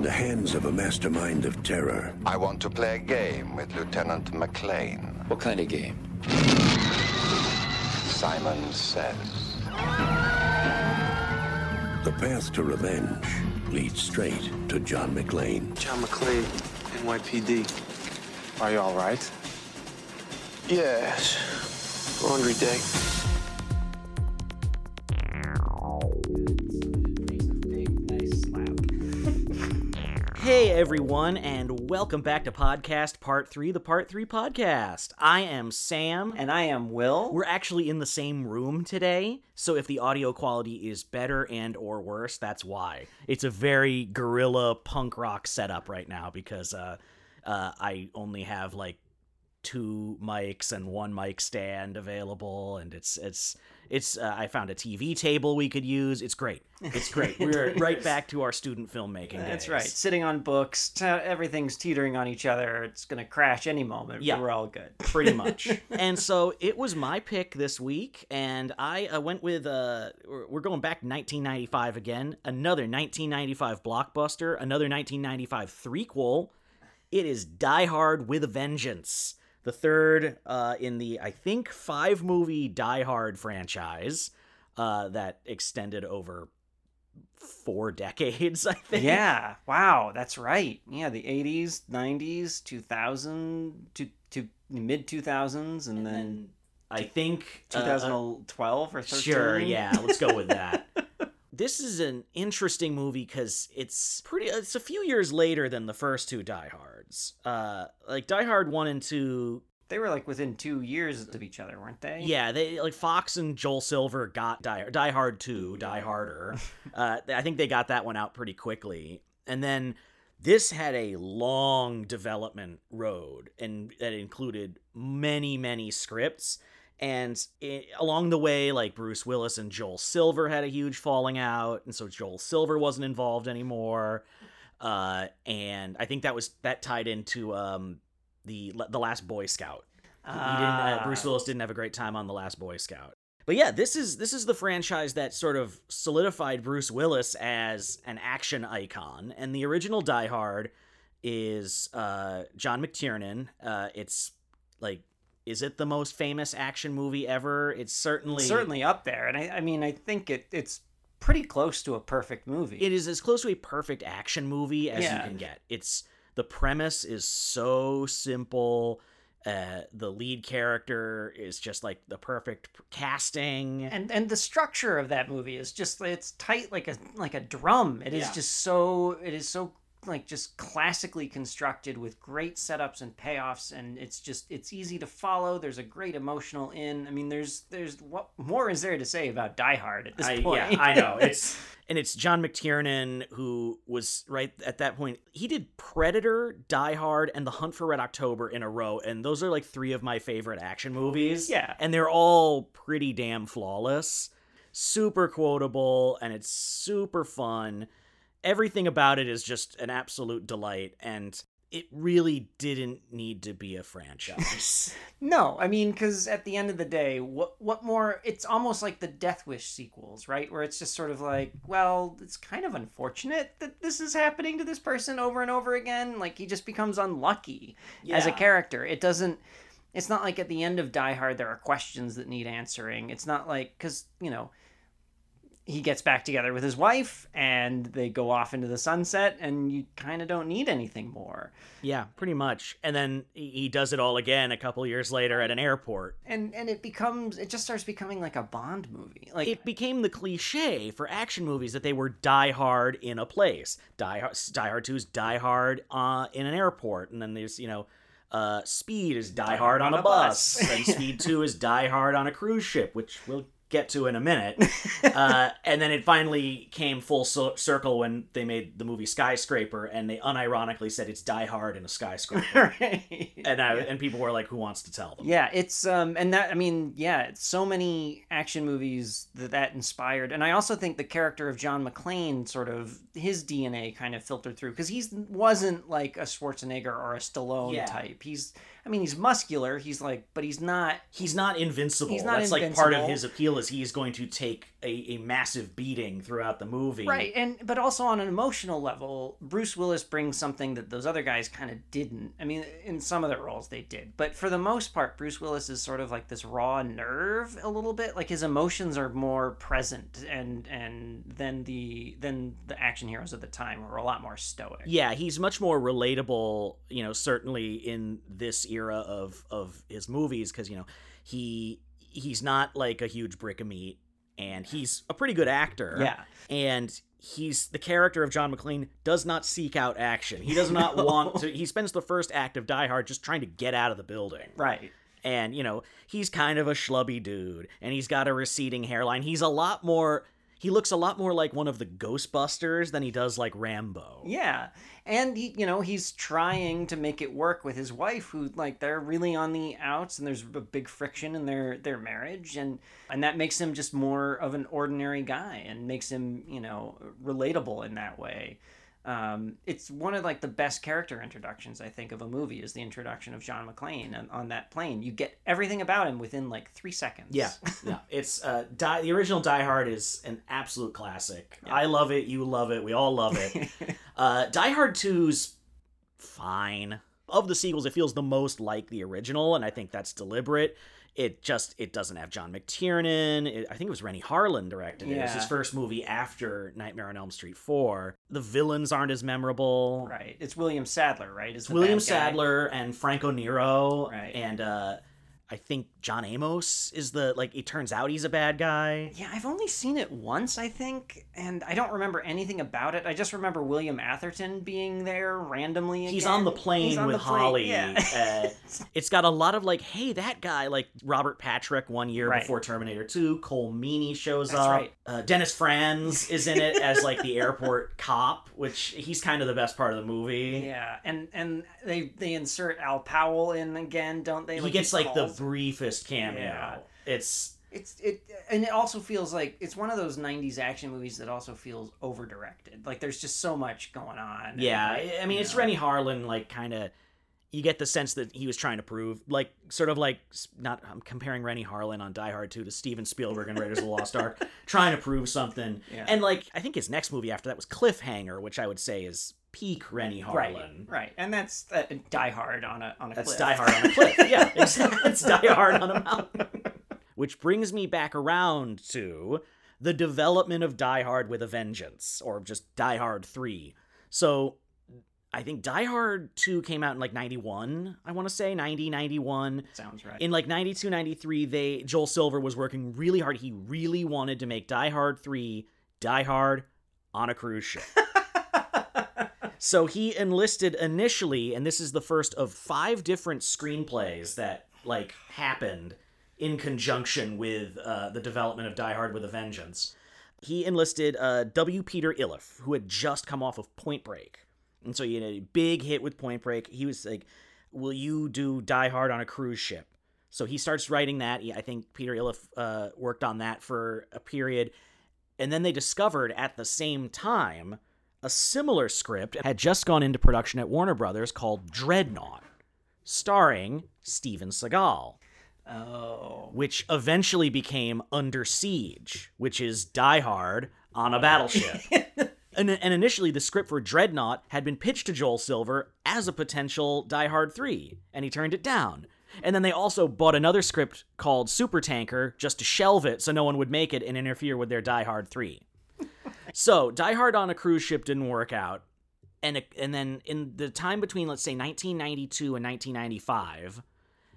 in the hands of a mastermind of terror. I want to play a game with Lieutenant McClane. What kind of game? Simon says. The path to revenge leads straight to John McClane. John McClane, NYPD. Are you all right? Yes. Laundry day. Hey everyone, and welcome back to Podcast Part 3, the Part 3 podcast. I am Sam. And I am Will. We're actually in the same room today, so if the audio quality is better and or worse, that's why. It's a very guerrilla punk rock setup right now because uh, uh, I only have like two mics and one mic stand available and it's it's it's uh, I found a TV table we could use. It's great. It's great. We're right back to our student filmmaking That's days. right. Sitting on books, t- everything's teetering on each other. It's going to crash any moment. Yeah. We're all good. pretty much. and so it was my pick this week, and I uh, went with uh, we're we're going back 1995 again. Another 1995 blockbuster, another 1995 threequel. It is Die Hard with a Vengeance, the third uh, in the I think five movie Die Hard franchise uh, that extended over four decades. I think. yeah. Wow. That's right. Yeah. The 80s, 90s, 2000 to, to mid 2000s, and, then I think uh, 2012 or 13. Sure, yeah, let's go with that. this is an interesting movie because it's pretty. It's a few years later than the first two Die Hards. Uh, like Die Hard one and two. They were like within two years of each other, weren't they? Yeah, they like Fox and Joel Silver got Die, Die Hard two, Die Harder. uh, I think they got that one out pretty quickly, and then this had a long development road, and that included many, many scripts. And it, along the way, like Bruce Willis and Joel Silver had a huge falling out, and so Joel Silver wasn't involved anymore. Uh, and I think that was that tied into um, the the Last Boy Scout. He didn't, uh, Ah. Bruce Willis didn't have a great time on the Last Boy Scout. But yeah, this is this is the franchise that sort of solidified Bruce Willis as an action icon. And the original Die Hard is uh, John McTiernan. Uh, it's like, is it the most famous action movie ever? It's certainly Certainly up there. And I, I mean, I think it, it's pretty close to a perfect movie. it is as close to a perfect action movie as Yeah. you can get. It's the premise is so simple. Uh, the lead character is just like the perfect casting. and and the structure of that movie is just it's tight like a like a drum it is Yeah. just so it is so like just classically constructed with great setups and payoffs and it's just it's easy to follow there's a great emotional in i mean there's there's what more is there to say about die hard at this I, point Yeah, I know. It's and it's John McTiernan who was right at that point. He did Predator, Die Hard, and The Hunt for Red October in a row, and those are like three of my favorite action movies. Yeah. and they're all pretty damn flawless, super quotable, and it's super fun. Everything about it is just an absolute delight, and it really didn't need to be a franchise. no i mean because at the end of the day what what more it's almost like the death wish sequels right? Where it's just sort of like well it's kind of unfortunate that this is happening to this person over and over again. Like he just becomes unlucky as a character. It doesn't it's not like at the end of die hard there are questions that need answering. It's not like because you know he gets back together with his wife and they go off into the sunset and you kind of don't need anything more yeah, pretty much. And then he does it all again a couple years later at an airport. and and it becomes it just starts becoming like a bond movie like it became the cliche for action movies that they were die hard in a place. Die Hard, die hard 2 is die hard uh, in an airport, and then there's you know, uh, Speed is die, hard on a bus, and Speed Two is die hard on a cruise ship, which we'll get to in a minute. uh, and then it finally came full cir- circle when they made the movie Skyscraper, and they unironically said it's die hard in a skyscraper. right And I, and people were like, "Who wants to tell them?" Yeah, it's um and that I mean, yeah, it's so many action movies that that inspired. And I also think the character of John McClane sort of his DNA kind of filtered through cuz he wasn't like a Schwarzenegger or a Stallone Yeah. type. He's I mean, he's muscular, he's like but he's not He's not invincible. He's not That's like part of his appeal is he is going to take a, a massive beating throughout the movie. Right, and but also on an emotional level, Bruce Willis brings something that those other guys kind of didn't. I mean, in some of their roles they did, but for the most part, Bruce Willis is sort of like this raw nerve a little bit. Like his emotions are more present, and and than the than the action heroes of the time were a lot more stoic. Yeah, he's much more relatable, you know, certainly in this era of of his movies because you know he he's not like a huge brick of meat, and he's a pretty good actor. Yeah. and he's the character of John McClane does not seek out action. He does not want to. He spends the first act of Die Hard just trying to get out of the building. Right. and you know he's kind of a schlubby dude and he's got a receding hairline he's a lot more he looks a lot more like one of the ghostbusters than he does like rambo Yeah, and he, you know, he's trying to make it work with his wife, who like they're really on the outs, and there's a big friction in their their marriage, and and that makes him just more of an ordinary guy, and makes him, you know, relatable in that way. Um, it's one of like the best character introductions I think of a movie is the introduction of John McClane on, on that plane. You get everything about him within like three seconds. yeah yeah. It's uh die, the original die hard is an absolute classic. I love it you love it we all love it. Uh die hard 2's fine. Of the sequels it feels the most like the original and i think that's deliberate it just it doesn't have John McTiernan. It, I think it was Renny Harlin directed it. It was his first movie after Nightmare on Elm Street 4. The villains aren't as memorable. right. It's William Sadler, right? It's William. Sadler and Franco Nero Right. and uh I think John Amos is the like it turns out he's a bad guy. Yeah, I've only seen it once, I think, and I don't remember anything about it. I just remember William Atherton being there randomly. He's on the plane on with the plane, Holly. Yeah. uh, it's got a lot of like, hey, that guy, like Robert Patrick one year Right. before Terminator 2. Colm Meaney shows That's up. right. Uh, Dennis Franz is in it as like the airport cop, which he's kind of the best part of the movie. yeah, and and they they insert Al Powell in again, don't they? he gets like the calls- cameo. Yeah. It's It's it, and it also feels like it's one of those '90s action movies that also feels over directed. Like there's just so much going on. Yeah, I mean, it's know. Renny Harlin, like, kind of. You get the sense that he was trying to prove, like, sort of like, not I'm comparing Renny Harlin on Die Hard 2 to Steven Spielberg and Raiders of the Lost Ark, trying to prove something. Yeah. And, like, I think his next movie after that was Cliffhanger, which I would say is peak Renny Right, Harlin. right, and that's uh, Die Hard on a on a That's cliff. Die Hard on a cliff. Yeah, exactly. It's Die Hard on a mountain. Which brings me back around to the development of Die Hard with a Vengeance, or just Die Hard 3. So I think Die Hard 2 came out in like 91, I want to say, 90, 91. Sounds right. In like 92, 93, they Joel Silver was working really hard. He really wanted to make Die Hard 3 Die Hard on a cruise ship. so he enlisted initially, and this is the first of five different screenplays that like happened in conjunction with uh, the development of Die Hard with a Vengeance. He enlisted uh, W. Peter Iliff, who had just come off of Point Break, and so he had a big hit with Point Break. He was like, "Will you do Die Hard on a cruise ship?" So he starts writing that. I think Peter Iliff uh, worked on that for a period, and then they discovered at the same time a similar script had just gone into production at Warner Brothers called Dreadnought, starring Steven Seagal, oh, which eventually became Under Siege, which is Die Hard on a battleship. and, and initially, the script for Dreadnought had been pitched to Joel Silver as a potential Die Hard 3, and he turned it down. And then they also bought another script called Supertanker just to shelve it so no one would make it and interfere with their Die Hard 3. So, Die Hard on a cruise ship didn't work out. And, and then in the time between, let's say, 1992 and 1995,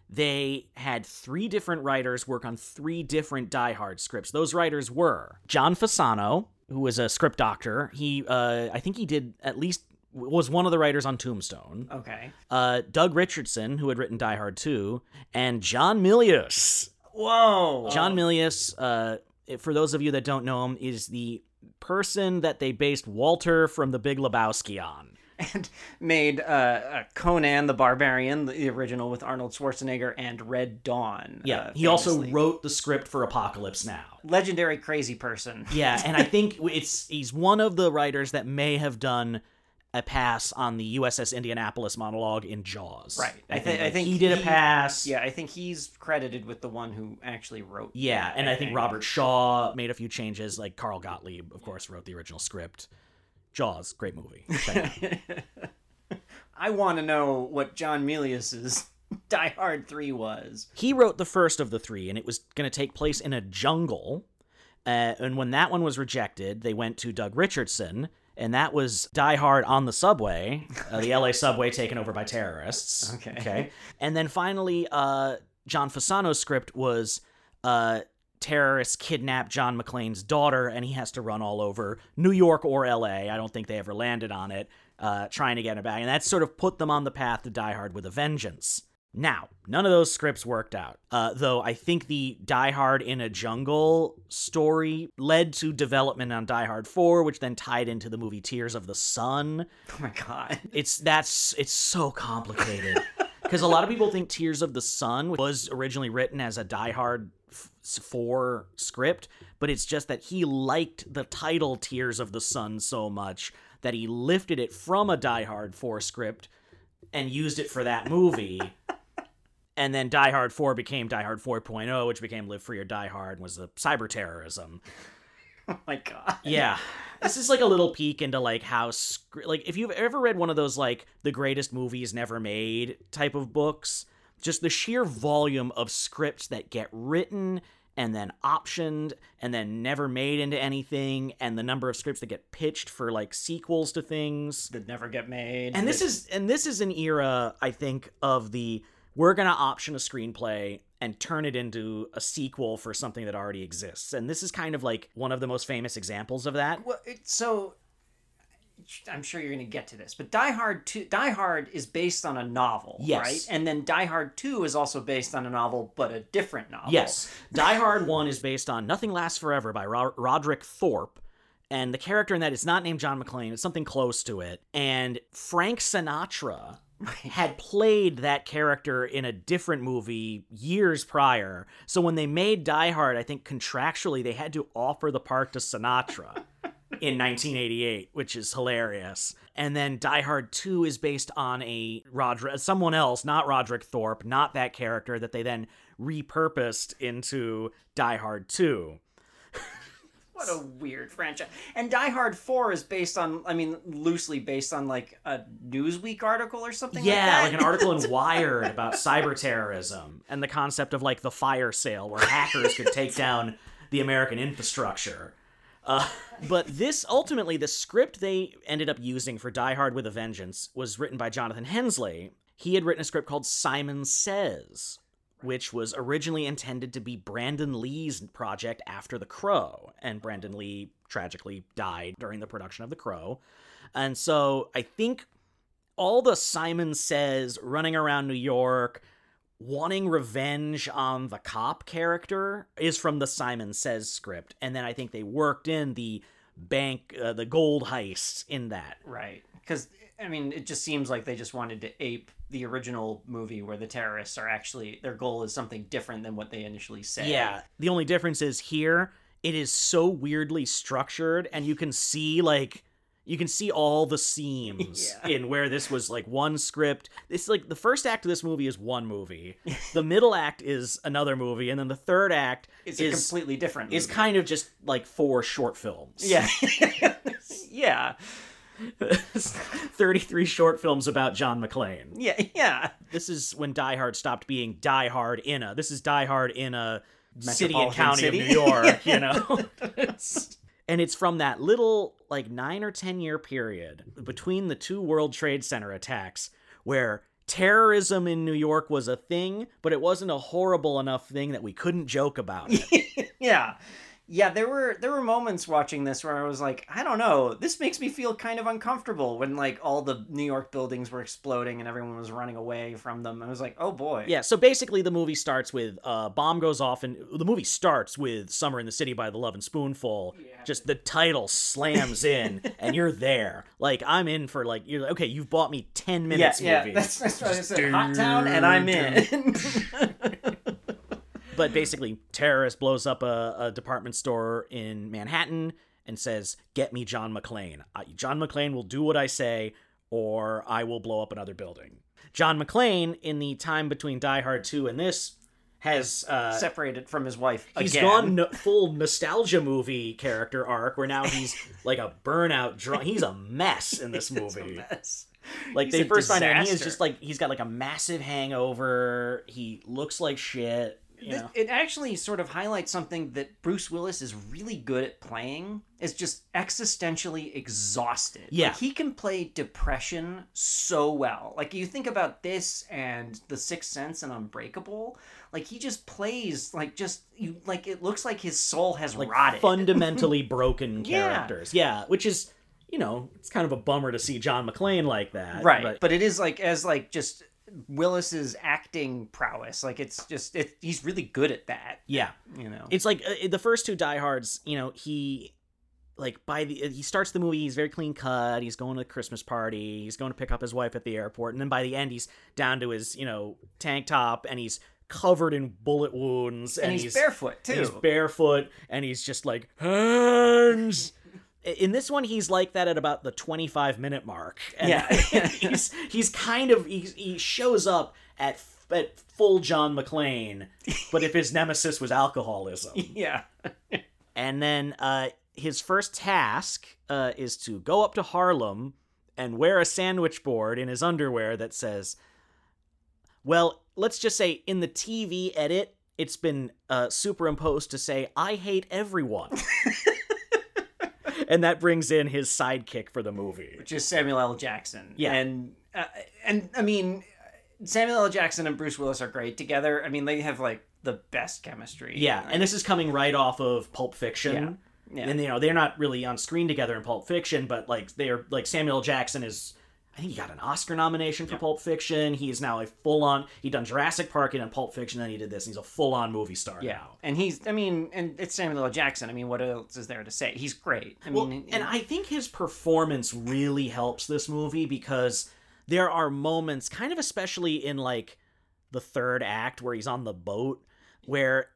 they had three different writers work on three different Die Hard scripts. Those writers were John Fasano, who was a script doctor. He, uh, I think he did at least was one of the writers on Tombstone. okay. Uh, Doug Richardson, who had written Die Hard 2, and John Milius. Whoa, John Milius, uh, for those of you that don't know him, is the person that they based Walter from The Big Lebowski on. and made uh, uh, Conan the Barbarian, the original with Arnold Schwarzenegger, and Red Dawn. Yeah, uh, he also wrote the script for Apocalypse Now. legendary crazy person. Yeah, and I think it's he's one of the writers that may have done a pass on the USS Indianapolis monologue in Jaws. Right. I, I think. I think he did a pass. Yeah, I think he's credited with the one who actually wrote. Yeah, that, and I think Robert Shaw made a few changes. Like Carl Gottlieb, of course, wrote the original script. Jaws, great movie. Check it out. I want to know what John Milius's Die Hard Three was. he wrote the first of the three, and it was going to take place in a jungle. Uh, and when that one was rejected, they went to Doug Richardson, and that was Die Hard on the subway, uh, the LA subway taken over by terrorists. Okay. Okay. And then finally, uh, John Fasano's script was uh, terrorists kidnap John McClane's daughter, and he has to run all over New York or LA. I don't think they ever landed on it, uh, trying to get it back. And that sort of put them on the path to Die Hard with a vengeance. Now, none of those scripts worked out. Uh, though I think the Die Hard in a Jungle story led to development on Die Hard 4, which then tied into the movie Tears of the Sun. Oh my god. It's that's it's so complicated because a lot of people think Tears of the Sun was originally written as a Die Hard f- 4 script, but it's just that he liked the title Tears of the Sun so much that he lifted it from a Die Hard 4 script and used it for that movie. and then Die Hard 4 became Die Hard 4.0, which became Live Free or Die Hard, and was the cyber terrorism. Oh my god. Yeah. This is like a little peek into like how scr- like if you've ever read one of those like the greatest movies never made type of books, just the sheer volume of scripts that get written and then optioned and then never made into anything and the number of scripts that get pitched for like sequels to things. That never get made. And this is and this is an era I think of the we're going to option a screenplay and turn it into a sequel for something that already exists. And this is kind of like one of the most famous examples of that. Well, it, so I'm sure you're going to get to this, but Die Hard 2 Die Hard is based on a novel, Yes. right? And then Die Hard 2 is also based on a novel but a different novel. Yes. Die Hard 1 is based on Nothing Lasts Forever by Ro- Roderick Thorpe. And the character in that is not named John McClane, it's something close to it. And Frank Sinatra had played that character in a different movie years prior. So when they made Die Hard, I think contractually they had to offer the part to Sinatra in 1988, which is hilarious. And then Die Hard 2 is based on a Roderick, someone else, not Roderick Thorpe, not that character that they then repurposed into Die Hard 2. What a weird franchise. And Die Hard 4 is based on, I mean, loosely based on like a Newsweek article or something Yeah, like that. like an article in Wired about cyber terrorism and the concept of like the fire sale where hackers could take down the American infrastructure. Uh, but this ultimately, the script they ended up using for Die Hard with a Vengeance was written by Jonathan Hensleigh. He had written a script called Simon Says, which was originally intended to be Brandon Lee's project after The Crow. And Brandon Lee tragically died during the production of The Crow. And so I think all the Simon Says running around New York, wanting revenge on the cop character is from the Simon Says script. And then I think they worked in the bank, uh, the gold heist in that. Right. Because, I mean, it just seems like they just wanted to ape the original movie where the terrorists are actually, their goal is something different than what they initially said. Yeah. The only difference is here, it is so weirdly structured, and you can see, like, you can see all the seams Yeah. in where this was like one script. It's like the first act of this movie is one movie, the middle act is another movie, and then the third act It's a is completely different is kind of just like four short films. Yeah. yeah. 33 short films about John McClane. Yeah. Yeah. This is when Die Hard stopped being Die Hard in a. This is Die Hard in a city and county city. of New York, you know? and it's from that little, like, nine or 10 year period between the two World Trade Center attacks where terrorism in New York was a thing, but it wasn't a horrible enough thing that we couldn't joke about it. yeah yeah there were there were moments watching this where i was like i don't know this makes me feel kind of uncomfortable when like all the new york buildings were exploding and everyone was running away from them i was like oh boy Yeah, so basically the movie starts with a uh, bomb goes off and the movie starts with Summer in the City by the Lovin' Spoonful. Yeah. Just the title slams in and you're there. Like I'm in for like you're like, okay, you've bought me 10 minutes yeah movie. that's, that's what i said hot town and i'm in But basically terrorist blows up a, a department store in Manhattan and says, "Get me John McClane. I, John McClane will do what I say, or I will blow up another building." John McClane, in the time between Die Hard 2 and this, has uh, Separated from his wife he's again. gone no, full nostalgia movie character arc where now he's like a burnout drunk. He's a mess in this movie. Like He's they first find out, he is just like he's got like a massive hangover. He looks like shit. You This- know? It actually sort of highlights something that Bruce Willis is really good at playing. Is just existentially exhausted. Yeah. Like, he can play depression so well. Like you think about this and The Sixth Sense and Unbreakable. Like he just plays like just you like it looks like his soul has like rotted. fundamentally broken Yeah. characters. Yeah, which is you know it's kind of a bummer to see John McClane like that. right But, but, it is like as like just willis's acting prowess like it's just it, he's really good at that yeah, you know it's like uh, the first two Die Hards. You know he. Like by the he starts the movie, he's very clean cut. He's going to a Christmas party. He's going to pick up his wife at the airport, and then by the end, he's down to his you know tank top, and he's covered in bullet wounds, and, he's, barefoot too and he's barefoot and he's just like hands in this one he's like that at about the 25 minute mark and Yeah. he's he's kind of he, he shows up at at full john mcclane but if his nemesis was alcoholism yeah and then uh his first task uh is to go up to harlem and wear a sandwich board in his underwear that says well, let's just say in the TV edit, it's been uh, superimposed to say, I hate everyone. and that brings in his sidekick for the movie. which is samuel l jackson Yeah. and uh, and i mean samuel l jackson and bruce willis are great together i mean they have like the best chemistry Yeah, and this is coming right off of Pulp Fiction. Yeah. And you know, they're not really on screen together in Pulp Fiction, but like they're like Samuel Jackson is I think he got an Oscar nomination for Pulp Fiction. He is now a full on he done Jurassic Park and then Pulp Fiction, then he did this. And he's a full on movie star yeah now. and he's i mean and it's samuel l jackson i mean what else is there to say he's great i Well, mean and I think his performance really helps this movie because there are moments, kind of especially in like the third act where he's on the boat, where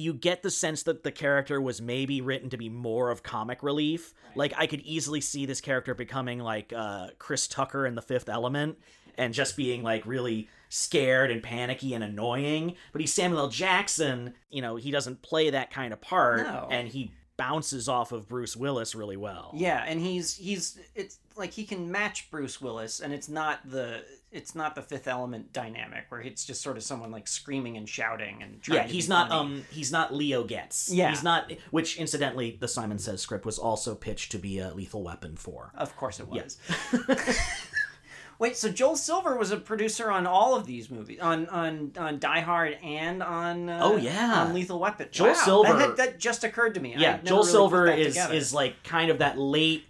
you get the sense that the character was maybe written to be more of comic relief. Like I could easily see this character becoming like uh, Chris Tucker in The Fifth Element and just being like really scared and panicky and annoying. But he's Samuel L. Jackson, you know, he doesn't play that kind of part No. and he bounces off of Bruce Willis really well. Yeah, and he's he's it's like he can match Bruce Willis, and it's not the it's not the Fifth Element dynamic where it's just sort of someone like screaming and shouting and Yeah, he's not funny. um he's not Leo Getz. Yeah. He's not which incidentally the Simon Says script was also pitched to be a lethal weapon for. Of course it was. Yes. Wait, so Joel Silver was a producer on all of these movies, on on on Die Hard and on uh, Oh, yeah. on Lethal Weapon. Joel Wow, Silver- that, had- that just occurred to me. Yeah, Joel really Silver is together. is like kind of that late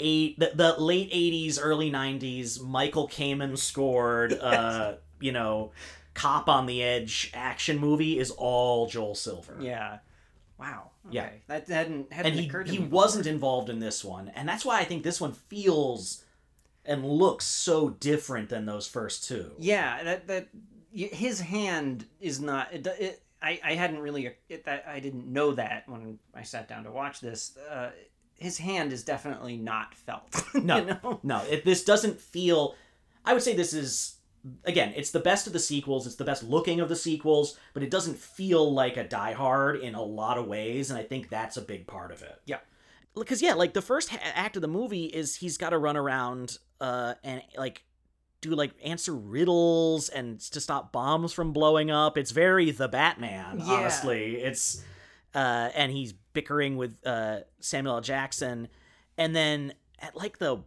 eight the, the late 80s early 90s Michael Kamen scored uh you know cop on the edge action movie is all Joel Silver. yeah. Wow. Okay. Yeah. that hadn't hadn't and he, occurred to me. he me. wasn't involved in this one and that's why i think this one feels and looks so different than those first two Yeah, that that his hand is not. It, it, I I hadn't really it, that I didn't know that when I sat down to watch this. Uh, his hand is definitely not felt. no you know? no it, this doesn't feel i would say this is again it's the best of the sequels it's the best looking of the sequels but it doesn't feel like a die hard in a lot of ways and i think that's a big part of it Yeah. Because yeah like the first ha- act of the movie is he's got to run around uh and like do like answer riddles and to stop bombs from blowing up it's very the batman Yeah. honestly it's uh and he's bickering with uh samuel L. jackson and then at like the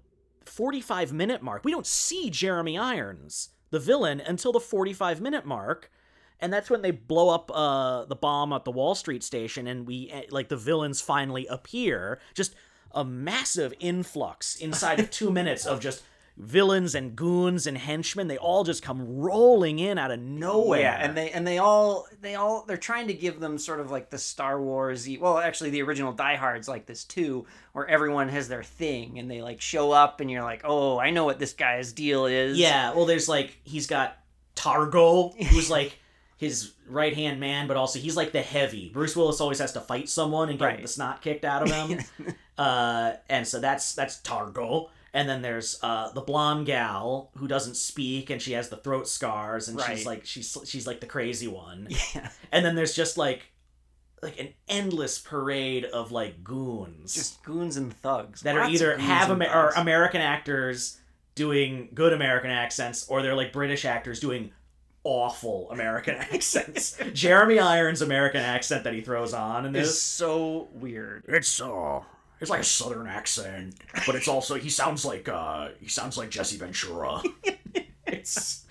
45 minute mark we don't see jeremy irons the villain until the 45 minute mark and that's when they blow up uh, the bomb at the Wall Street station, and we eh, like the villains finally appear. Just a massive influx inside of two minutes of just villains and goons and henchmen. They all just come rolling in out of nowhere. Yeah, and they and they all they all they're trying to give them sort of like the Star Wars. Well, actually, the original Die Hard's like this too, where everyone has their thing, and they like show up, and you're like, oh, I know what this guy's deal is. Yeah, well, there's like he's got Targo, who's like his right hand man, but also he's like the heavy. Bruce Willis always has to fight someone and get Right. the snot kicked out of him. uh, and so that's that's Targo. And then there's uh, the blonde gal who doesn't speak and she has the throat scars and Right. she's like she's she's like the crazy one. Yeah. And then there's just like like an endless parade of like goons Just goons and thugs. that are Lots of either have Amer- or. American actors doing good American accents, or they're like British actors doing awful American accents. Jeremy Irons' American accent that he throws on in this is so weird. It's uh, it's like a southern accent, but it's also he sounds like uh, he sounds like Jesse Ventura. it's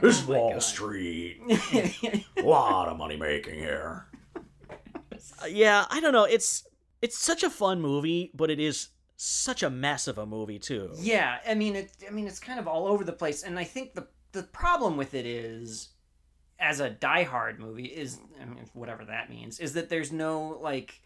this is Oh Wall God. Street. a lot of money making here. Uh, yeah, I don't know. It's it's such a fun movie, but it is such a mess of a movie too. Yeah, I mean it. I mean it's kind of all over the place, and I think the the problem with it is, as a Die Hard movie, is I mean whatever that means, is that there's no like,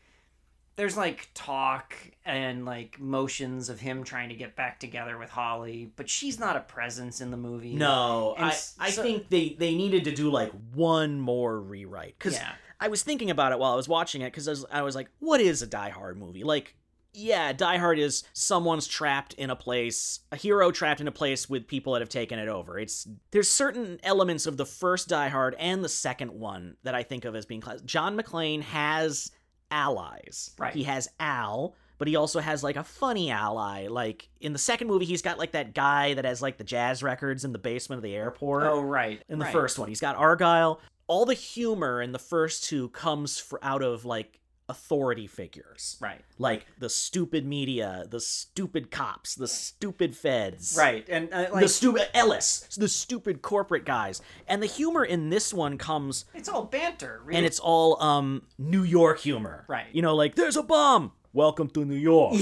there's like talk and like motions of him trying to get back together with Holly, but she's not a presence in the movie. No, And I s- I so- think they they needed to do like one more rewrite because Yeah. I was thinking about it while I was watching it because I was, I was like, what is a Die Hard movie? Like, yeah, Die Hard is someone's trapped in a place, a hero trapped in a place with people that have taken it over. It's there's certain elements of the first Die Hard and the second one that I think of as being class. John McClane has allies. Right. He has Al, but he also has like a funny ally. Like in the second movie, he's got like that guy that has like the jazz records in the basement of the airport Oh right. in the right. first one. He's got Argyle. All the humor in the first two comes for, out of like authority figures. Right. Like the stupid media, the stupid cops, the stupid feds. Right. And uh, like the stupid Ellis, the stupid corporate guys. And the humor in this one comes it's all banter. Really. and it's all um New York humor. Right. You know, like there's a bomb. Welcome to New York.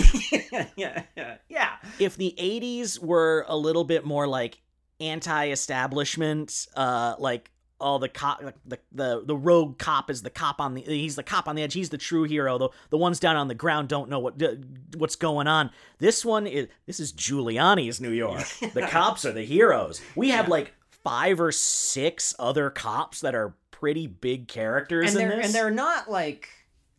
yeah, yeah, yeah, yeah. if the 80s were a little bit more like anti-establishment uh like all the cop the, the the rogue cop is the cop on the he's the cop on the edge. He's the true hero. The the ones down on the ground don't know what what's going on. This one is this is Giuliani's New York. The cops are the heroes. We have like five or six other cops that are pretty big characters And in they're this. and they're not like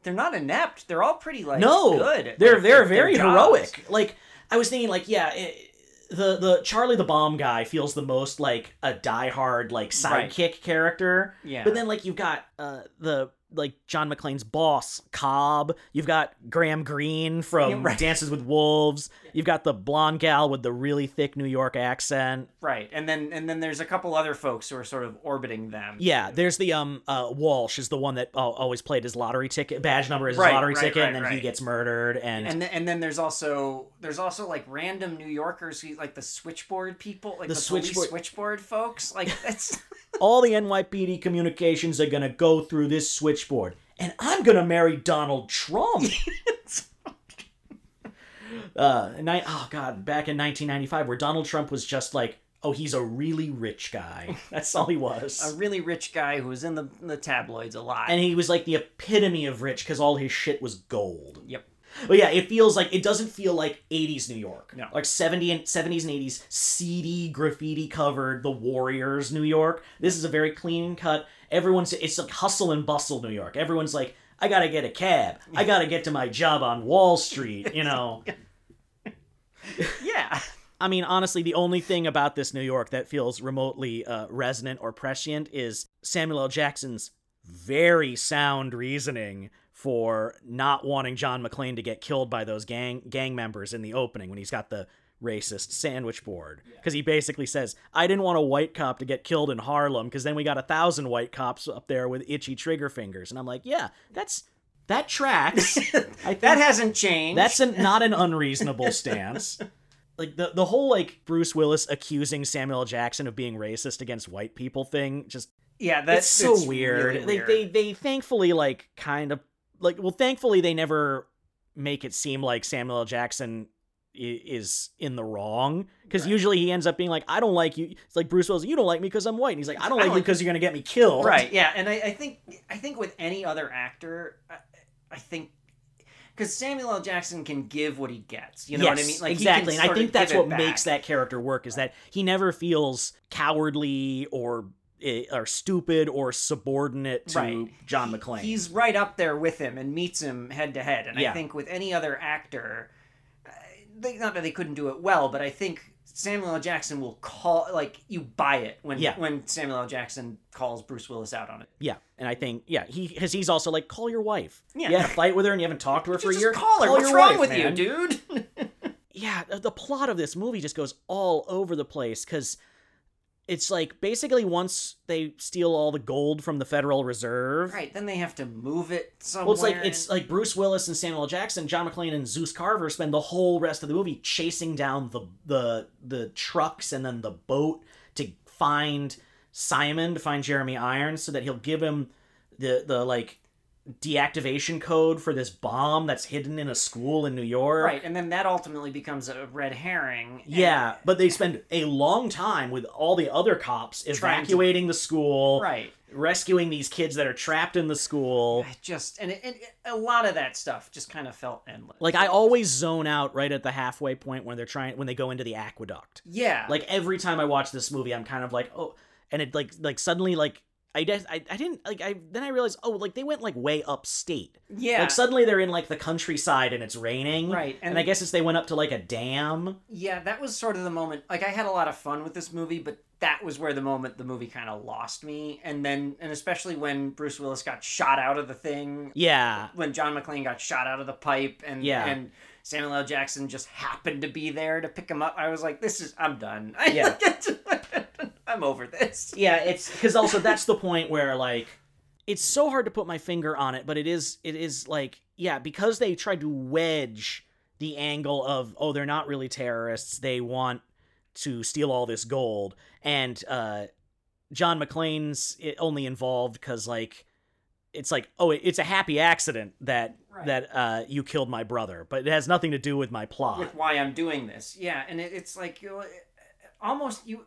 they're not inept. They're all pretty like no, good. They're they're their very heroic. Like I was thinking, like yeah, it, the the Charlie the Bomb guy feels the most like a diehard like Right. sidekick character. Yeah. But then like you've got uh the like John McClane's boss Cobb. You've got Graham Greene from Yeah, right. Dances with Wolves. You've got the blonde gal with the really thick New York accent. Right, and then and then there's a couple other folks who are sort of orbiting them. Yeah, there's the um uh Walsh is the one that uh, always played his lottery ticket badge number is his Right, lottery right, ticket, and then he gets murdered, and, And then, and then there's also there's also like random New Yorkers who like the switchboard people like The the, switchboard- switchboard folks like that's all the NYPD communications are gonna go through this switchboard, and I'm gonna marry Donald Trump. uh, ni- oh god, back in 1995, where Donald Trump was just like, oh, he's a really rich guy. That's all he was. a really rich guy who was in the the tabloids a lot. And he was like the epitome of rich because all his shit was gold. yep. But yeah, it feels like it doesn't feel like 80s New York. No. Like 70 and 70s and 80s seedy graffiti covered the Warriors New York. This is a very clean cut. Everyone's it's like hustle and bustle New York. Everyone's like I got to get a cab. I got to get to my job on Wall Street, you know. Yeah. I mean, honestly, the only thing about this New York that feels remotely uh, resonant or prescient is Samuel L. Jackson's very sound reasoning for not wanting John McClane to get killed by those gang gang members in the opening when he's got the racist sandwich board because he basically says i didn't want a white cop to get killed in harlem because then we got a thousand white cops up there with itchy trigger fingers and i'm like yeah that's that tracks I That hasn't changed. that's an, not an unreasonable stance. Like the the whole like Bruce Willis accusing Samuel Jackson of being racist against white people thing just yeah, that's it's so weird. really They, weird. they they thankfully like kind of like well thankfully they never make it seem like Samuel L. Jackson is in the wrong because usually he ends up being like I don't like you. It's like Bruce Willis, you don't like me because I'm white. And he's like I don't like you because you're gonna get me killed. right yeah and I, I think i think with any other actor i, I think because samuel l jackson can give what he gets you know what i mean can exactly. And I think that's what makes that character work is that he never feels cowardly or eh, are stupid or subordinate to Right. John McClane. He's right up there with him and meets him head to head. And Yeah. I think with any other actor, they, not that they couldn't do it well, but I think Samuel L. Jackson will call like you buy it when Yeah. when Samuel L. Jackson calls Bruce Willis out on it. yeah, and I think yeah, he because he's also like call your wife. Yeah. you had a fight with her and you haven't talked to her for a Just year. call her. What's your wrong wife, with you, dude? yeah, the- the plot of this movie just goes all over the place because it's like basically once they steal all the gold from the Federal Reserve. right. Then they have to move it somewhere. Well, it's like it's like Bruce Willis and Samuel L. Jackson, John McClane and Zeus Carver spend the whole rest of the movie chasing down the the the trucks and then the boat to find Simon, to find Jeremy Irons, so that he'll give him the the like deactivation code for this bomb that's hidden in a school in New York. right, and then that ultimately becomes a red herring. and- Yeah, but they spend a long time with all the other cops Trying to- evacuating the school, right. rescuing these kids that are trapped in the school. Just and, it, and it- a lot of that stuff just kind of felt endless. Like I always zone out right at the halfway point when they're trying when they go into the aqueduct. yeah, Like every time I watch this movie, I'm kind of like, oh, and it like like suddenly like I guess I, I didn't like I then I realized oh like they went like way upstate. yeah, Like suddenly they're in like the countryside and it's raining. Right, And, and- I guess it's they went up to like a dam. Yeah, that was sort of the moment. Like, I had a lot of fun with this movie, but that was where the moment the movie kind of lost me. And then, and especially when Bruce Willis got shot out of the thing, Yeah. when John McClane got shot out of the pipe, and Yeah. and Samuel L. Jackson just happened to be there to pick him up. I was like, this is, I'm done. Yeah. I'm over this. Yeah, it's because also that's the point where like it's so hard to put my finger on it, but it is it is like yeah because they tried to wedge the angle of oh they're not really terrorists they want to steal all this gold and uh John McClane's only involved because like it's like oh it's a happy accident that Right. that uh you killed my brother but it has nothing to do with my plot with why I'm doing this. Yeah, and it, it's like you almost you.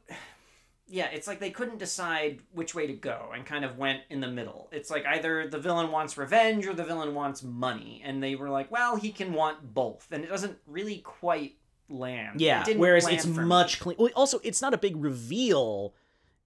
Yeah, it's like they couldn't decide which way to go and kind of went in the middle. It's like either the villain wants revenge or the villain wants money, and they were like, well, he can want both, and it doesn't really quite land. Yeah, It didn't whereas land it's much clean. Well, also, it's not a big reveal